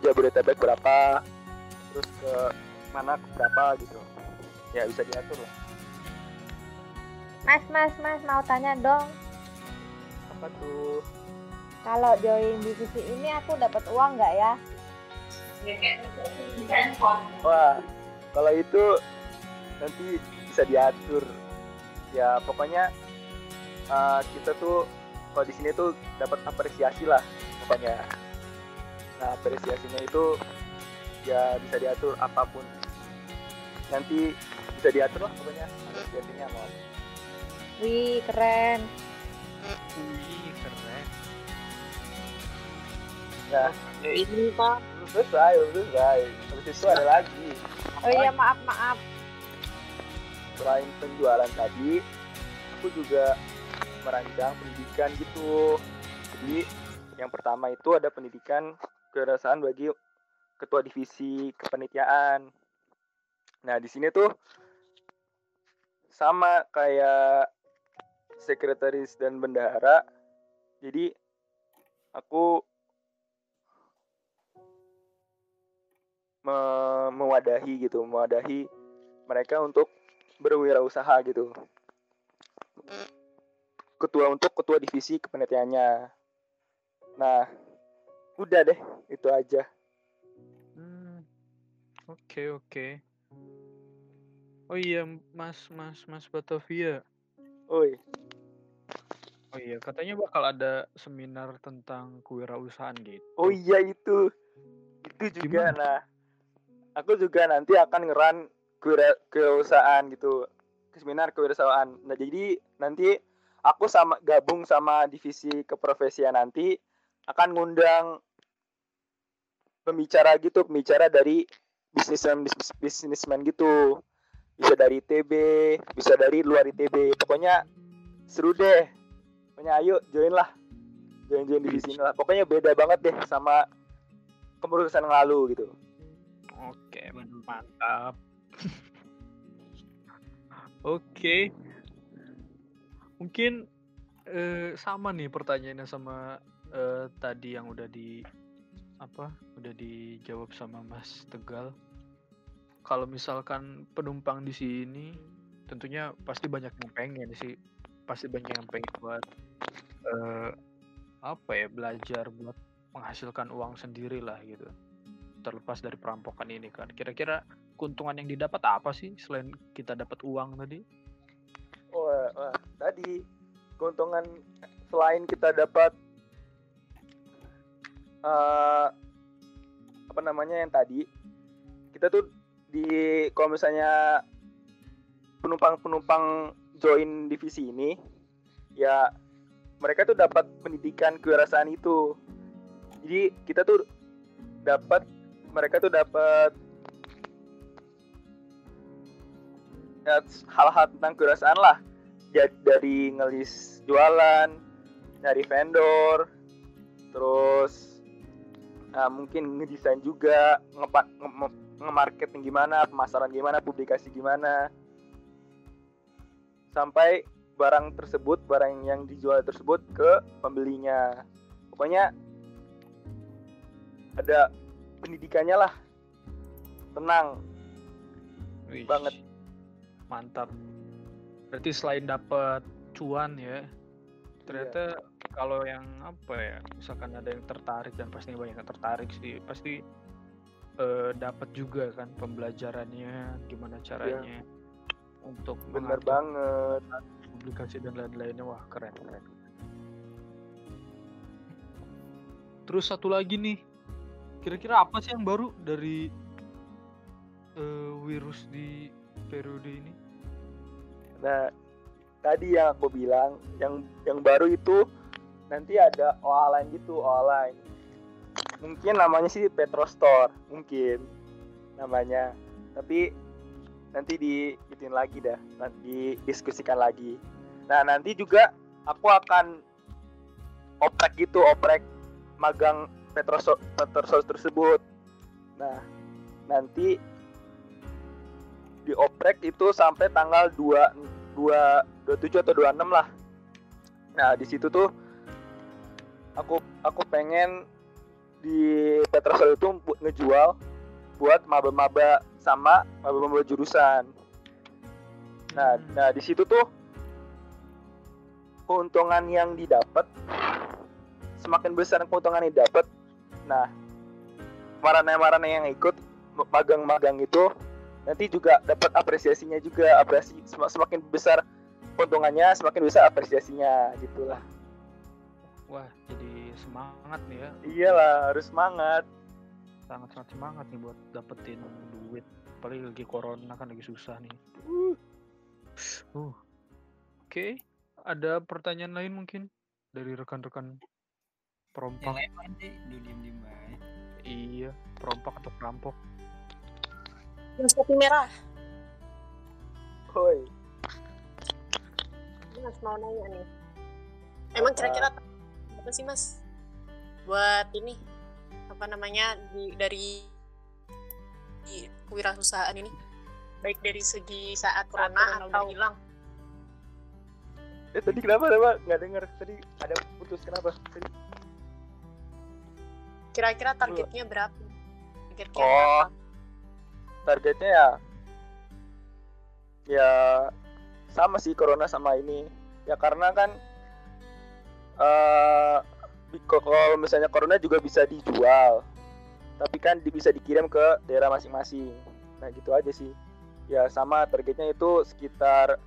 Jabodetabek berapa terus ke mana berapa gitu ya bisa diatur lah
Mas, mas, mas, mau tanya dong.
apa tuh
Kalau join divisi ini aku dapat uang nggak ya?
Wah, kalau itu nanti bisa diatur. Ya pokoknya uh, kita tuh kalau di sini tuh dapat apresiasi lah pokoknya. Nah apresiasinya itu ya bisa diatur apa pun. Nanti bisa diatur lah pokoknya apresiasinya mau.
Wih, keren.
Wih, keren.
Nah,
Ini pak.
belum selesai, belum selesai. Habis itu ada lagi.
Oh iya, maaf, maaf.
Selain penjualan tadi, aku juga merancang pendidikan gitu jadi yang pertama itu ada pendidikan kewirausahaan bagi ketua divisi kepanitiaan nah di sini tuh sama kayak sekretaris dan bendahara. Jadi aku me- mewadahi gitu mewadahi mereka untuk berwirausaha gitu. Ketua untuk ketua divisi kepanitiaannya. Nah udah deh itu aja.
Hmm, Oke oke. Oh iya Mas Mas Mas Batavia.
oi
Oh iya katanya bakal ada seminar tentang kewirausahaan gitu.
oh iya itu itu juga
Gimana?
nah aku juga nanti akan ngeran kewira- kewirausahaan gitu seminar kewirausahaan nah jadi nanti aku sama gabung sama divisi keprofesian nanti akan ngundang pembicara gitu pembicara dari bisnismen bis- bisnismen gitu bisa dari ITB bisa dari luar ITB pokoknya seru deh pokoknya ayo join lah join join divisi ini lah pokoknya beda banget deh sama kepengurusan yang lalu gitu
Oke mantap. Oke. Mungkin eh, sama nih pertanyaannya sama eh, tadi yang udah di apa udah dijawab sama Mas Tegal. Kalau misalkan penumpang di sini, tentunya pasti banyak yang pengen sih, pasti banyak yang pengen buat eh, apa ya belajar buat menghasilkan uang sendiri lah gitu. Terlepas dari perampokan ini kan. Kira-kira keuntungan yang didapat apa sih selain kita dapat uang tadi?
wah, wah tadi keuntungan selain kita dapat eh apa namanya yang tadi kita tuh di kalau misalnya penumpang-penumpang join divisi ini ya mereka tuh dapat pendidikan kewirausahaan itu. Jadi kita tuh dapat mereka tuh dapat ya, hal-hal tentang kewirausahaan lah. Ja- dari ngelis jualan nyari vendor terus nah, mungkin ngedesain juga ngepa- nge- nge- nge-marketing gimana pemasaran gimana publikasi gimana. Sampai barang tersebut barang yang dijual tersebut ke pembelinya. Pokoknya ada pendidikannya lah. Tenang.
Wih,
banget.
mantap. Berarti selain dapat cuan ya, ternyata kalau yang apa ya, misalkan ada yang tertarik dan pasti banyak yang tertarik sih, pasti eh, dapat juga kan pembelajarannya, gimana caranya untuk
bener
mengatur
banget
publikasi dan lain-lainnya, wah keren keren. Terus satu lagi nih, kira-kira apa sih yang baru dari eh, virus di periode ini?
Nah, tadi yang aku bilang, yang yang baru itu nanti ada OA lain gitu, OA lain. Mungkin namanya sih Petrostore, mungkin namanya. Tapi nanti di ituin lagi dah, nanti diskusikan lagi. Nah, nanti juga aku akan oprek gitu, oprek magang Petrostore, Petrostore tersebut. Nah, nanti dioprek itu sampai tanggal 2 2 27 atau 26 lah. Nah, di situ tuh aku aku pengen di Petrosol itu ngejual buat maba-maba sama maba-maba jurusan. Nah, nah di situ tuh keuntungan yang didapat semakin besar keuntungan yang didapat. Nah, marane-marane yang ikut magang-magang itu nanti juga dapat apresiasinya juga apresiasi sem- semakin besar keuntungannya semakin besar apresiasinya gitulah
Wah, jadi semangat nih ya.
iyalah harus semangat
Sangat-sangat semangat nih buat dapetin duit. Apalagi lagi corona kan lagi susah nih. Uh. Oke, ada pertanyaan lain mungkin dari rekan-rekan
Yang
perompak?
lain diem diem baik.
Iya, perompak atau perampok.
Yang sapi merah.
Hoi
mas mau nanya nih. Emang kira-kira apa sih mas buat ini apa namanya di, dari di kewirausahaan ini. Baik dari segi saat corona atau hilang.
Eh tadi kenapa kenapa nggak denger tadi ada putus kenapa? Tadi?
kira-kira targetnya berapa? Targetnya
Oh.
berapa
Targetnya ya ya sama sih corona sama ini. Ya karena kan eh ko- kalau misalnya corona juga bisa dijual. Tapi kan bisa dikirim ke daerah masing-masing. Nah gitu aja sih. Ya sama targetnya itu sekitar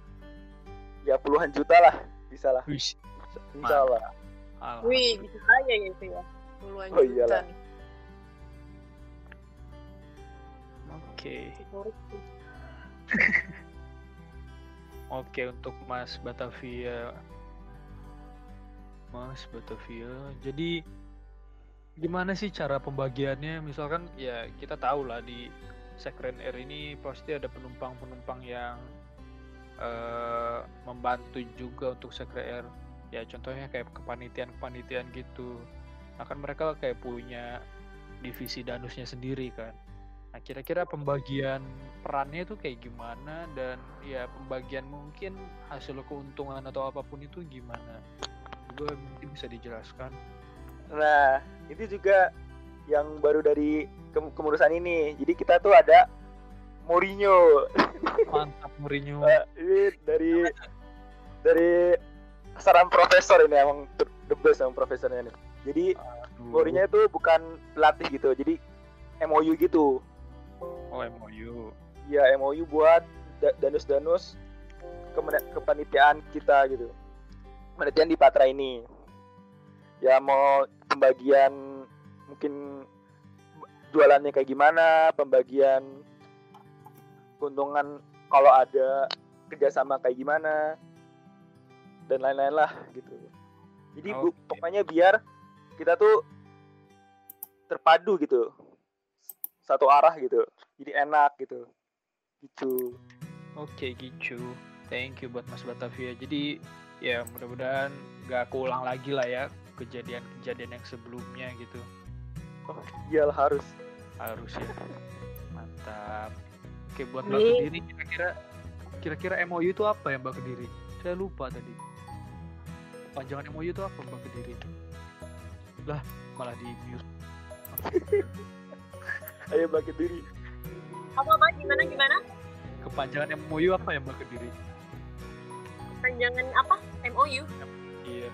ya puluhan juta lah bisa lah.
Wih,
insya Allah
wih bisa aja ya itu ya. Puluhan
Oh,
juta
iyalah.
nih
Oke,
sih.
oke untuk Mas Batavia. Mas Batavia. Jadi gimana sih cara pembagiannya? Misalkan ya kita tahu lah di Sekren Air ini pasti ada penumpang-penumpang yang eh, membantu juga untuk Sekren Air. Ya contohnya kayak kepanitiaan-kepanitiaan gitu. Nah mereka kayak punya divisi danusnya sendiri kan. Nah, kira-kira pembagian perannya itu kayak gimana dan ya pembagian mungkin hasil keuntungan atau apa pun itu gimana? Juga mungkin bisa dijelaskan.
Nah, itu juga yang baru dari ke- kemurusan ini. Jadi kita tuh ada Mourinho.
Mantap Mourinho.
Eh, ini dari dari saran profesor ini emang the- best emang profesornya nih. Jadi
Aduh.
Mourinho itu bukan pelatih gitu. Jadi MOU gitu.
Oh MOU.
Ya MOU buat da- danus-danus kepanitiaan kita gitu. Penelitian di Patra ini. Ya mau pembagian mungkin jualannya kayak gimana, pembagian keuntungan kalau ada kerjasama kayak gimana dan lain-lain lah gitu. Jadi bu,
Oke.
pokoknya biar kita tuh terpadu gitu, satu arah gitu, jadi enak gitu, gitu.
Oke gitu. Thank you buat Mas Batavia. Jadi ya mudah-mudahan nggak keulang lagi lah ya kejadian-kejadian yang sebelumnya gitu.
Oh, iyalah harus.
Harus ya. Mantap. Oke buat Mbak
Nih.
Kediri kira-kira kira-kira MOU itu apa ya Mbak Kediri? Saya lupa tadi. Panjangan MOU itu apa Mbak Kediri? Lah malah di mute.
Ayo bagi diri.
apa apa gimana gimana
Kepanjangan MOU apa ya Mbak Kediri?
Panjangan apa MOU
Iya.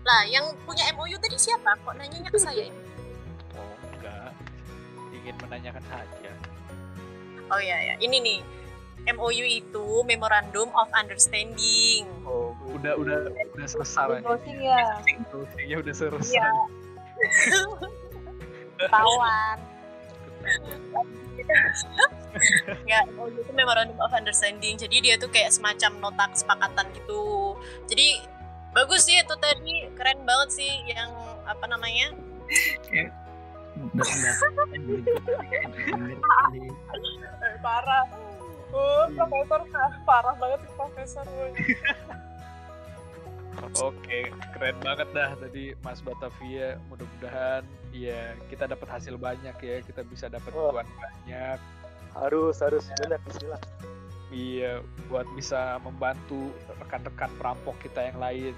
lah yang punya MOU tadi siapa kok nanyanya ke saya ini
Oh enggak. Ingin menanyakan saja.
oh ya ya ini nih MOU itu Memorandum of Understanding
Oh,
Udah udah udah selesai.
Closing ya.
Closingnya udah selesai.
Iya.
Ketahuan.
Nggak, MOU itu Memorandum of Understanding. Jadi dia tuh kayak semacam nota kesepakatan gitu. Jadi bagus sih itu tadi, keren banget sih yang apa namanya? Parah. Oh, profesor parah banget sih profesor.
Oke, keren banget dah tadi Mas Batavia. Mudah-mudahan ya kita dapat hasil banyak ya, kita bisa dapat
Wah.
uang banyak.
harus harus banyak Bismillah.
Iya, buat bisa membantu rekan-rekan perampok kita yang lain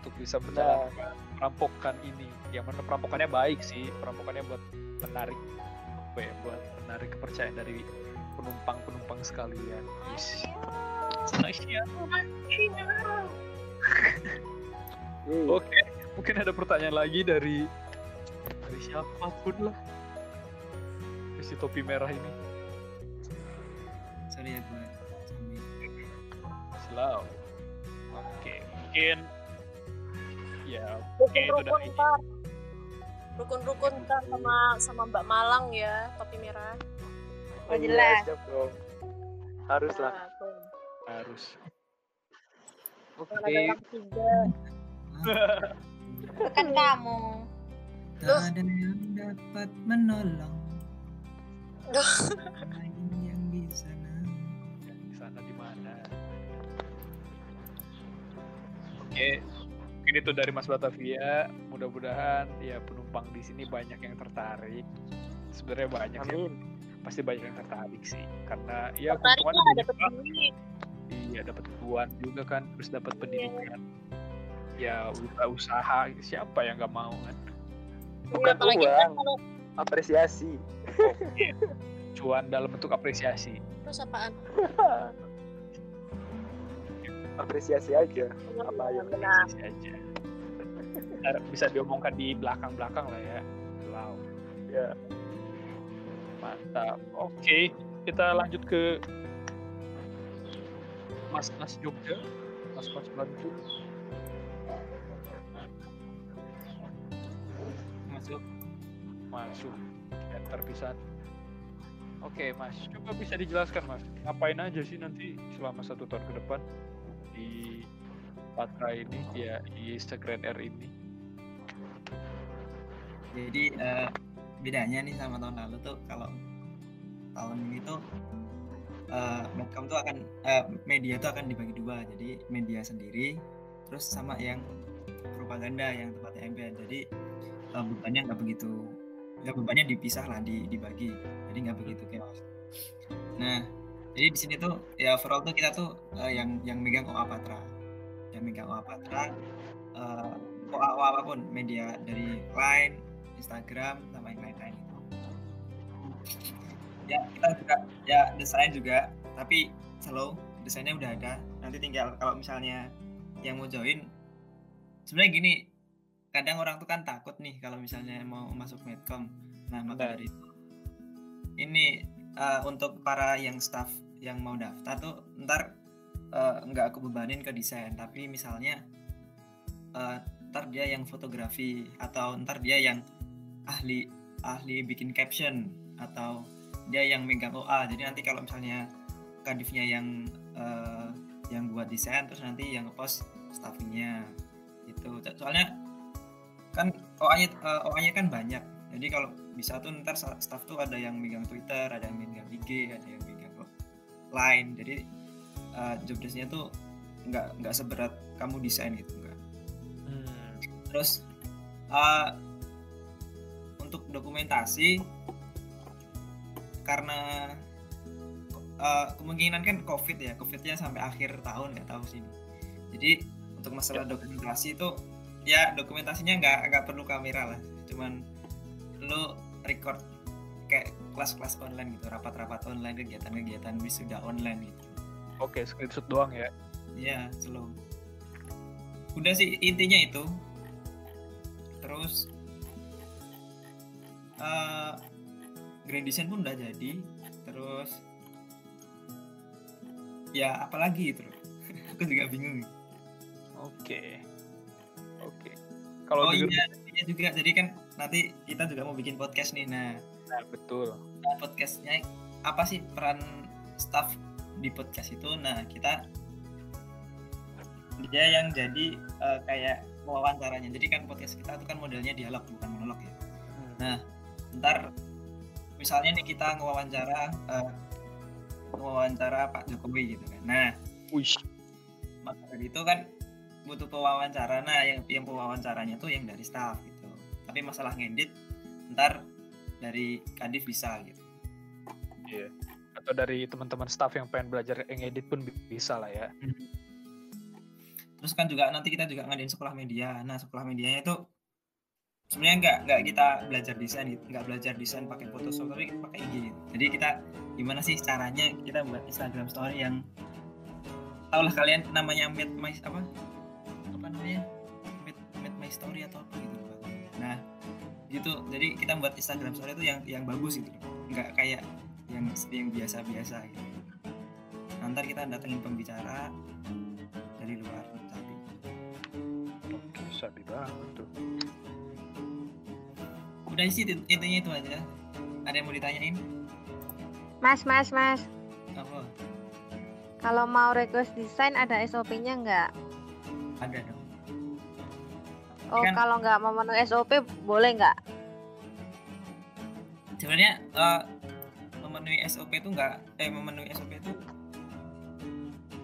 untuk bisa menjalankan perampokan ini. Yang mana perampokannya baik sih, perampokannya buat menarik apa ya, buat menarik kepercayaan dari penumpang-penumpang sekalian. Wis. Asia.
Yeay.
Oke, mungkin ada pertanyaan lagi dari dari siapa pun lah. Si topi merah ini.
Sorry ya gue.
Slow. Oke, mungkin ya oke itu
Rukun-rukun
dari
ntar. Rukun-rukun ntar sama sama Mbak Malang ya, topi merah.
Oh, jelas.
Siap dong. Harus lah.
Nah, tuh.
harus. Oke,
Jangan ada orang tiga.
Itu kan kamu.
Tak ada yang dapat menolong.
Duh.
Lain yang bisa nampung.
di sana di mana? Oke, mungkin itu dari Mas Batavia. Mudah-mudahan ya penumpang di sini banyak yang tertarik. Sebenarnya banyak sih,
Amin.
pasti banyak yang tertarik sih. Karena ya
Tertarik
banyak
duit.
Iya, dapat uang juga kan, terus dapat pendidikan. Ya usaha usaha siapa yang nggak mau kan?
Bukan
apalagi kan
uang.
kalau
Apresiasi.
Cuan dalam bentuk apresiasi.
terus apaan?
Apresiasi aja. Apa ya?
Benar.
Apresiasi aja. Ntar bisa diomongkan di belakang-belakang lah ya. Wow.
Ya.
Mantap. Oke, kita lanjut ke Mas Mas Jogja, Mas Mas Bantu. Masuk, masuk. Dan terpisah. Oke, Mas, coba bisa dijelaskan, Mas, ngapain aja sih nanti selama satu tahun ke depan di Patra ini, ya di Sekren R ini?
Jadi eh, bedanya nih sama tahun lalu tuh kalau tahun ini tuh eh, Medcom tuh akan eh, media tuh akan dibagi dua. Jadi media sendiri terus sama yang propaganda yang tempatnya MPN. Jadi eh, bebannya nggak begitu nggak bebannya dipisah lah di, dibagi. Jadi nggak begitu chaos. Nah jadi di sini tuh ya overall tuh kita tuh eh, yang yang megang OA Patra, yang megang OA Patra, eh, OA, OA apa pun media dari Line, Instagram sama yang lain-lain itu. Ya kita juga ya desain juga, tapi slow desainnya udah ada. Nanti tinggal kalau misalnya yang mau join, sebenarnya gini, kadang orang tuh kan takut nih kalau misalnya mau masuk medcom. Nah maka dari itu ini eh, untuk para yang staff yang mau daftar tuh ntar eh, nggak aku bebanin ke desain, tapi misalnya eh, ntar dia yang fotografi atau ntar dia yang ahli ahli bikin caption atau dia yang megang OA jadi nanti kalau misalnya kadifnya yang eh, yang buat desain terus nanti yang ngepost staffingnya. Gitu. Soalnya kan OA-nya eh, OA-nya kan banyak. Jadi kalau bisa tuh ntar staff tuh ada yang megang Twitter ada yang megang IG ada yang megang line. Jadi eh, job desk-nya tuh nggak nggak seberat kamu desain gitu enggak terus uh, untuk dokumentasi karena uh, kemungkinan kan covid ya covidnya sampai akhir tahun nggak tahu sih jadi untuk masalah dokumentasi itu ya dokumentasinya nggak nggak perlu kamera lah cuman lu record kayak kelas-kelas online gitu rapat-rapat online kegiatan-kegiatan wisuda online gitu
Oke, screenshot doang ya.
Iya, slow. Udah sih intinya itu. Terus eh grand design pun udah jadi. Terus ya apalagi itu. Aku juga bingung.
Oke. Oke. Kalau
oh
denger-
iya, iya juga. Jadi kan nanti kita juga mau bikin podcast nih. Nah,
Nah, betul.
nah, podcastnya apa sih peran staff di podcast itu nah kita dia yang jadi eh, kayak wawancaranya jadi kan podcast kita itu kan modelnya dialog bukan monolog ya nah ntar misalnya nih kita ngewawancara eh, ngewawancara Pak Jokowi gitu kan nah
Wih.
maka dari itu kan butuh pewawancara nah yang yang pewawancaranya tuh yang dari staff gitu tapi masalah ngedit ntar dari kadif bisa gitu
Iya. Atau dari teman-teman staff yang pengen belajar ngedit pun bi- bisa lah ya.
terus kan juga nanti kita juga ngadain sekolah media nah sekolah medianya itu sebenarnya nggak nggak kita belajar desain gitu nggak belajar desain pakai Photoshop tapi pakai IG gitu. jadi kita gimana sih caranya kita buat Instagram story yang tau lah kalian namanya meet my apa? Apa namanya? Meet, meet my story atau apa gitu nah gitu. Jadi kita buat Instagram story itu yang yang bagus gitu. Nggak kayak yang yang biasa-biasa gitu. Nanti kita datengin pembicara dari luar tapi
sabi banget tuh.
Udah sih int- intinya itu aja ada yang mau ditanyain
Mas, mas, mas.
apa
Kalau mau request desain ada SOP-nya nggak?
ada dong
Oh,
Kan-
kalau nggak memenuhi SOP boleh nggak?
sebenarnya eh, memenuhi SOP itu enggak eh memenuhi SOP itu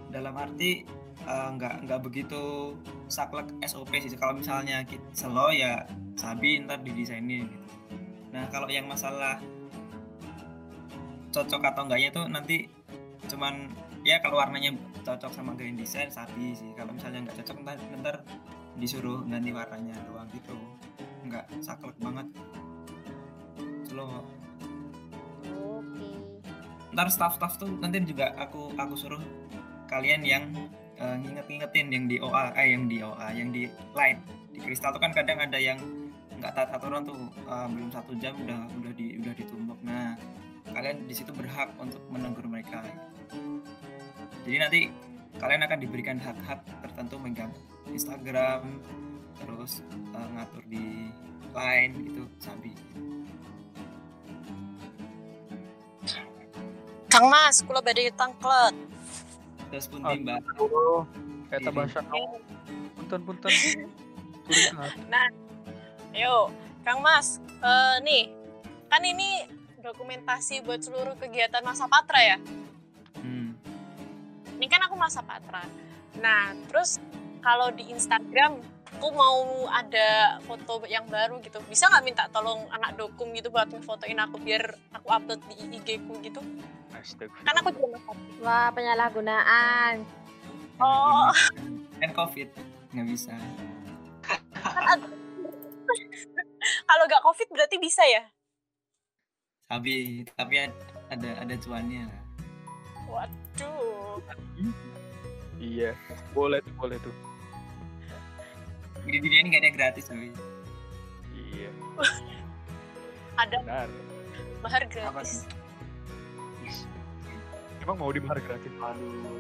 dalam arti nggak nggak begitu saklek SOP sih kalau misalnya kita slow ya sabi ntar didesainin gitu nah kalau yang masalah cocok atau enggaknya itu nanti cuman ya kalau warnanya cocok sama gaya desain sabi sih. Kalau misalnya nggak cocok ntar, ntar disuruh ganti warnanya doang gitu. Nggak saklek banget. Slow
Oke.
ntar staff-staff tuh nanti juga aku aku suruh kalian yang eh, nginget-ngingetin yang di OA eh yang di OA yang di line di kristal tuh kan kadang ada yang nggak taat aturan tuh eh, belum satu jam udah udah di udah ditumbuk nah kalian di situ berhak untuk menegur mereka jadi nanti kalian akan diberikan hak-hak tertentu megang Instagram terus eh, ngatur di line gitu sabi
Kang Mas, kula badhe tangklet.
terus pun
eta
Iya.
bahasa? Punten punten.
Nah, ayo, Kang Mas, eh, nih kan ini dokumentasi buat seluruh kegiatan masa patra ya.
hmm.
Ini kan aku masa patra. Nah, terus kalau di Instagram aku mau ada foto yang baru gitu. Bisa nggak minta tolong anak dokum gitu buat ngefotoin aku biar aku upload di IG ku gitu?
Astaga.
Kan aku juga masa
Wah, penyalahgunaan.
Oh,
kan covid nggak bisa
kan kalau nggak covid berarti bisa ya?
tapi tapi ad- ada ada cuannya
Waduh.
Iya, boleh tuh, boleh tuh.
di dunia ini nggak ada yang gratis loh
Iya,
Ada
benar.
mahar gratis.
Emang mau dimahar gratis? Aduh.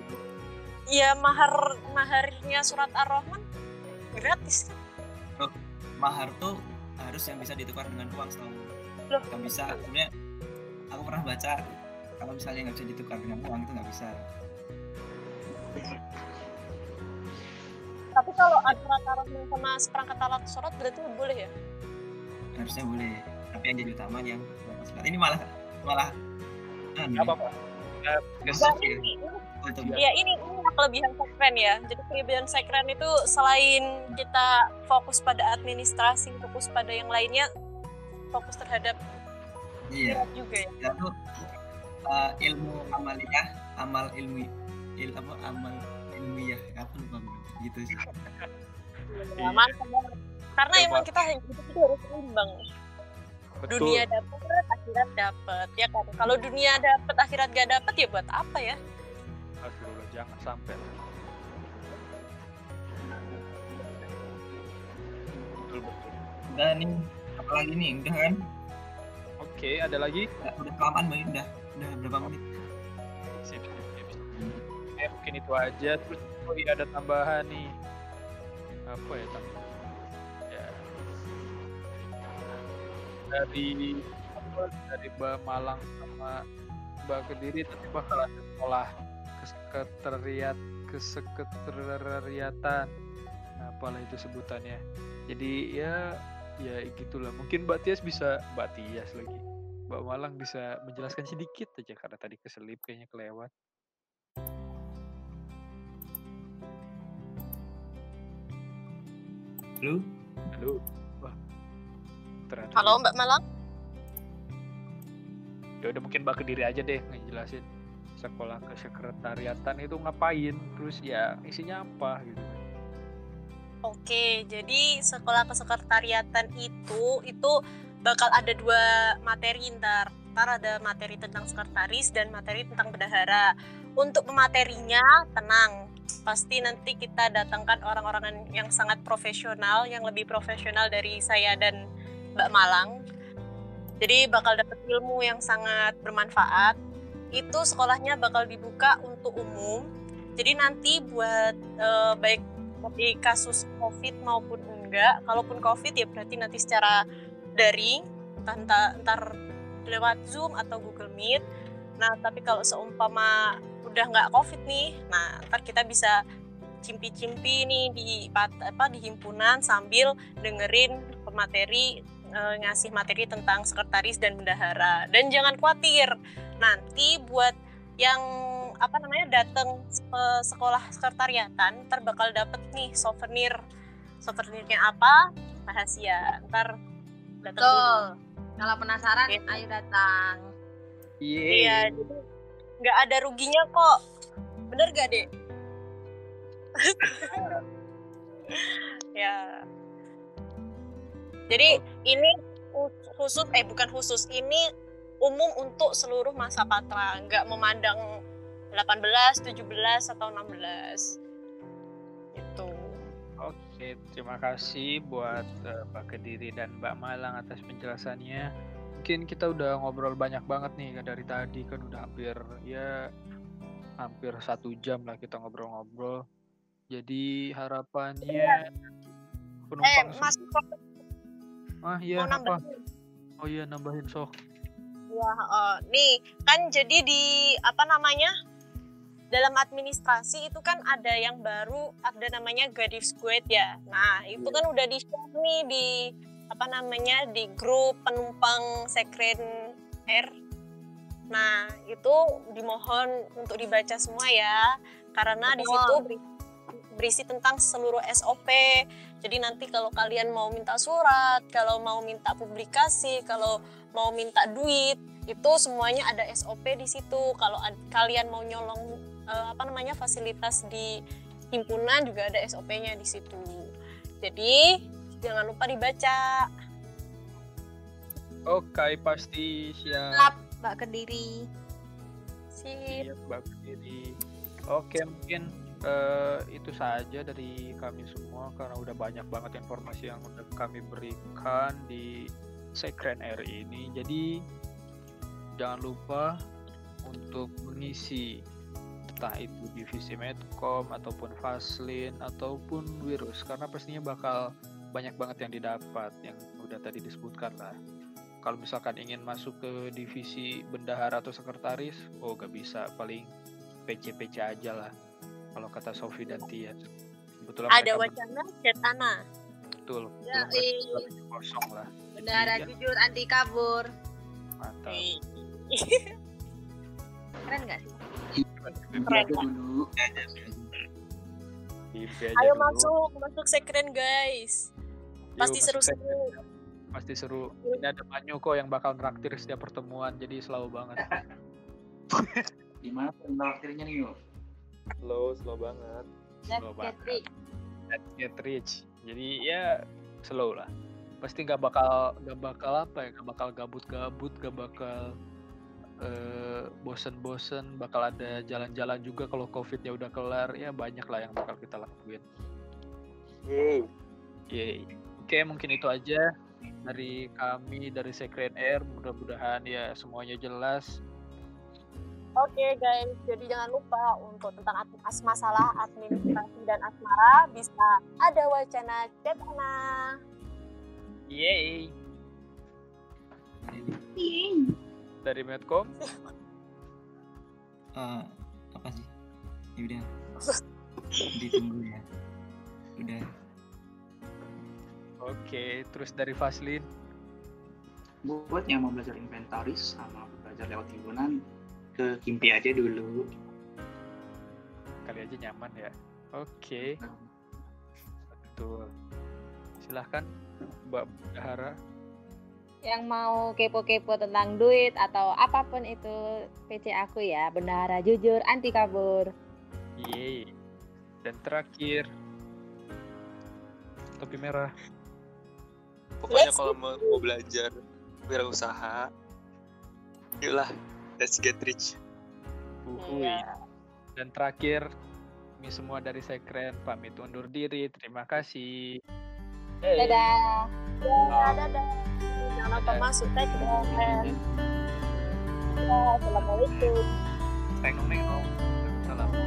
Iya mahar maharnya surat ar-Rahman gratis kan?
Mahar tuh harus yang bisa ditukar dengan uang setahu
Loh.
nggak bisa sebenarnya aku pernah baca kalau misalnya nggak bisa ditukar dengan uang itu nggak bisa
Tapi kalau ada surat ar-Rahman sama seperangkat alat sholat berarti boleh ya?
harusnya boleh tapi yang jadi utama yang ini malah malah
Apa apa?
Ya.
ini, ini
Untuk
Ya ini, ini kelebihan sekren ya. Jadi kelebihan sekren itu selain kita fokus pada administrasi, fokus pada yang lainnya, fokus terhadap
iya
juga ya.
tuh uh, ilmu amaliyah amal ilmi il apa amal ilmiah apa lupa gitu sih
Ya, mantap. Karena
Coba.
emang kita hidup itu harus seimbang.
Betul.
Dunia dapat, akhirat dapat, ya kan. Kalau dunia dapat, akhirat gak dapat ya buat apa ya?
Astagfirullah, jangan sampai. Betul betul.
udah nih apalagi nih udah kan
Oke, ada lagi?
udah, udah kelamaan banget udah udah berapa menit
Sip, sip, sip. Eh, mungkin itu aja. Terus oh iya ada tambahan nih. Apa ya tambahan? Dari apa, dari Mbak Malang sama Mbak Kediri nanti bakal ada sekolah kesekretariat kesekretariatan Nah, apalah itu sebutannya. Jadi ya ya gitulah. Mungkin Mbak Tias bisa Mbak Tias lagi. Mbak Malang bisa menjelaskan sedikit aja karena tadi keselip kayaknya kelewat. Halo? Wah ternyata
Halo Mbak Malang?
ya udah mungkin Mbak Kediri aja deh ngejelasin sekolah kesekretariatan itu ngapain terus ya isinya apa gitu kan
Oke, jadi sekolah kesekretariatan itu itu bakal ada dua materi ntar. Ntar ada materi tentang sekretaris dan materi tentang bendahara. Untuk pematerinya tenang, pasti nanti kita datangkan orang-orang yang sangat profesional, yang lebih profesional dari saya dan Mbak Malang. Jadi bakal dapat ilmu yang sangat bermanfaat. Itu sekolahnya bakal dibuka untuk umum. Jadi nanti buat eh, baik di kasus COVID maupun enggak. Kalaupun COVID ya berarti nanti secara daring, entah, entar lewat Zoom atau Google Meet. Nah, tapi kalau seumpama udah nggak COVID nih, nah ntar kita bisa cimpi-cimpi nih di apa di himpunan sambil dengerin pemateri eh, ngasih materi tentang sekretaris dan bendahara. Dan jangan khawatir, nanti buat yang apa namanya datang ke sekolah sekretariatan ntar bakal dapet nih souvenir souvenirnya apa rahasia ntar datang
Betul.
dulu
Kalau penasaran,
Gitu.
ayo datang.
iya jadi nggak ada ruginya kok bener gak dek ya jadi ini khu- khusus eh bukan khusus ini umum untuk seluruh masa patra. Nggak memandang 18, 17 atau 16 gitu.
Oke, terima kasih buat eh, Mbak Kediri dan Mbak Malang atas penjelasannya. Mungkin kita udah ngobrol banyak banget nih dari tadi kan udah hampir ya hampir satu jam lah kita ngobrol-ngobrol. Jadi harapannya
eh
penumpang
mas
sem- ah iya
mau
apa?
nambahin
Oh iya nambahin sok.
ya eh, nih kan jadi di apa namanya dalam administrasi itu kan ada yang baru ada namanya Gadif Squad ya nah itu kan udah di share nih di apa namanya di grup penumpang sekren R nah itu dimohon untuk dibaca semua ya karena di
Betul.
situ berisi tentang seluruh SOP jadi nanti kalau kalian mau minta surat kalau mau minta publikasi kalau mau minta duit itu semuanya ada SOP di situ kalau ad- kalian mau nyolong eh, apa namanya fasilitas di himpunan juga ada SOP-nya di situ jadi jangan lupa dibaca
Oke, pasti siap.
Siap, Mbak Kediri.
sip
Iya, Mbak Kediri. Oke, mungkin eh, itu saja dari kami semua karena udah banyak banget informasi yang udah kami berikan di Sekren R ini. Jadi jangan lupa untuk mengisi entah itu divisi Medcom ataupun Faslin ataupun Wirus karena pastinya bakal banyak banget yang didapat yang udah tadi disebutkan lah. Kalau misalkan ingin masuk ke divisi bendahara atau sekretaris oh gak bisa. Paling PC-PC aja lah kalau kata Sofi dan Tia kebetulan
ada wacana cetana
betul
Ya, eh.
lagi kosong lah
Bendahara
Iya.
jujur anti kabur.
mantap
Keren nggak sih?
Dulu.
Mimpi aja
ayo
dulu.
masuk masuk sekren guys pasti
masuk
seru-seru
pasti seru ini ada Manyu kok yang bakal traktir setiap pertemuan jadi selalu banget
Gimana traktirnya nih yuk?
Slow slow banget
Let's
Slow
get
banget.
rich.
Let's get rich jadi ya slow lah pasti nggak bakal nggak bakal apa ya nggak bakal gabut-gabut nggak bakal eh, bosen-bosen bakal ada jalan-jalan juga kalau covidnya udah kelar ya banyak lah yang bakal kita lakuin
Yeay.
Yeay. Oke, mungkin itu aja dari kami dari Secret Air. Mudah-mudahan ya semuanya jelas.
Oke guys, jadi jangan lupa untuk tentang as masalah administrasi dan asmara bisa ada wacana cetana.
Yeay. Dari Medcom,
Eh, apa sih? Ya udah. Ditunggu ya. Udah.
Oke. Terus dari Faslin,
Buat yang mau belajar inventaris sama belajar lewat himpunan, ke Kimpi aja dulu.
kali aja nyaman ya. Oke, betul. Silahkan Mbak Dahara.
Yang mau kepo-kepo tentang duit atau apa pun itu PC aku ya, bendahara jujur, anti kabur.
Yeay. Dan terakhir, topi merah.
Pokoknya
Let's
kalau mau, mau belajar wirausaha, yuklah, let's get rich.
Uhuy. Dan terakhir, kami semua dari Sekren pamit undur diri. Terima kasih.
Dadah.
Ya, dadah. Jangan lupa masuk tag dan Assalamualaikum.
Tengok-tengok. Salam.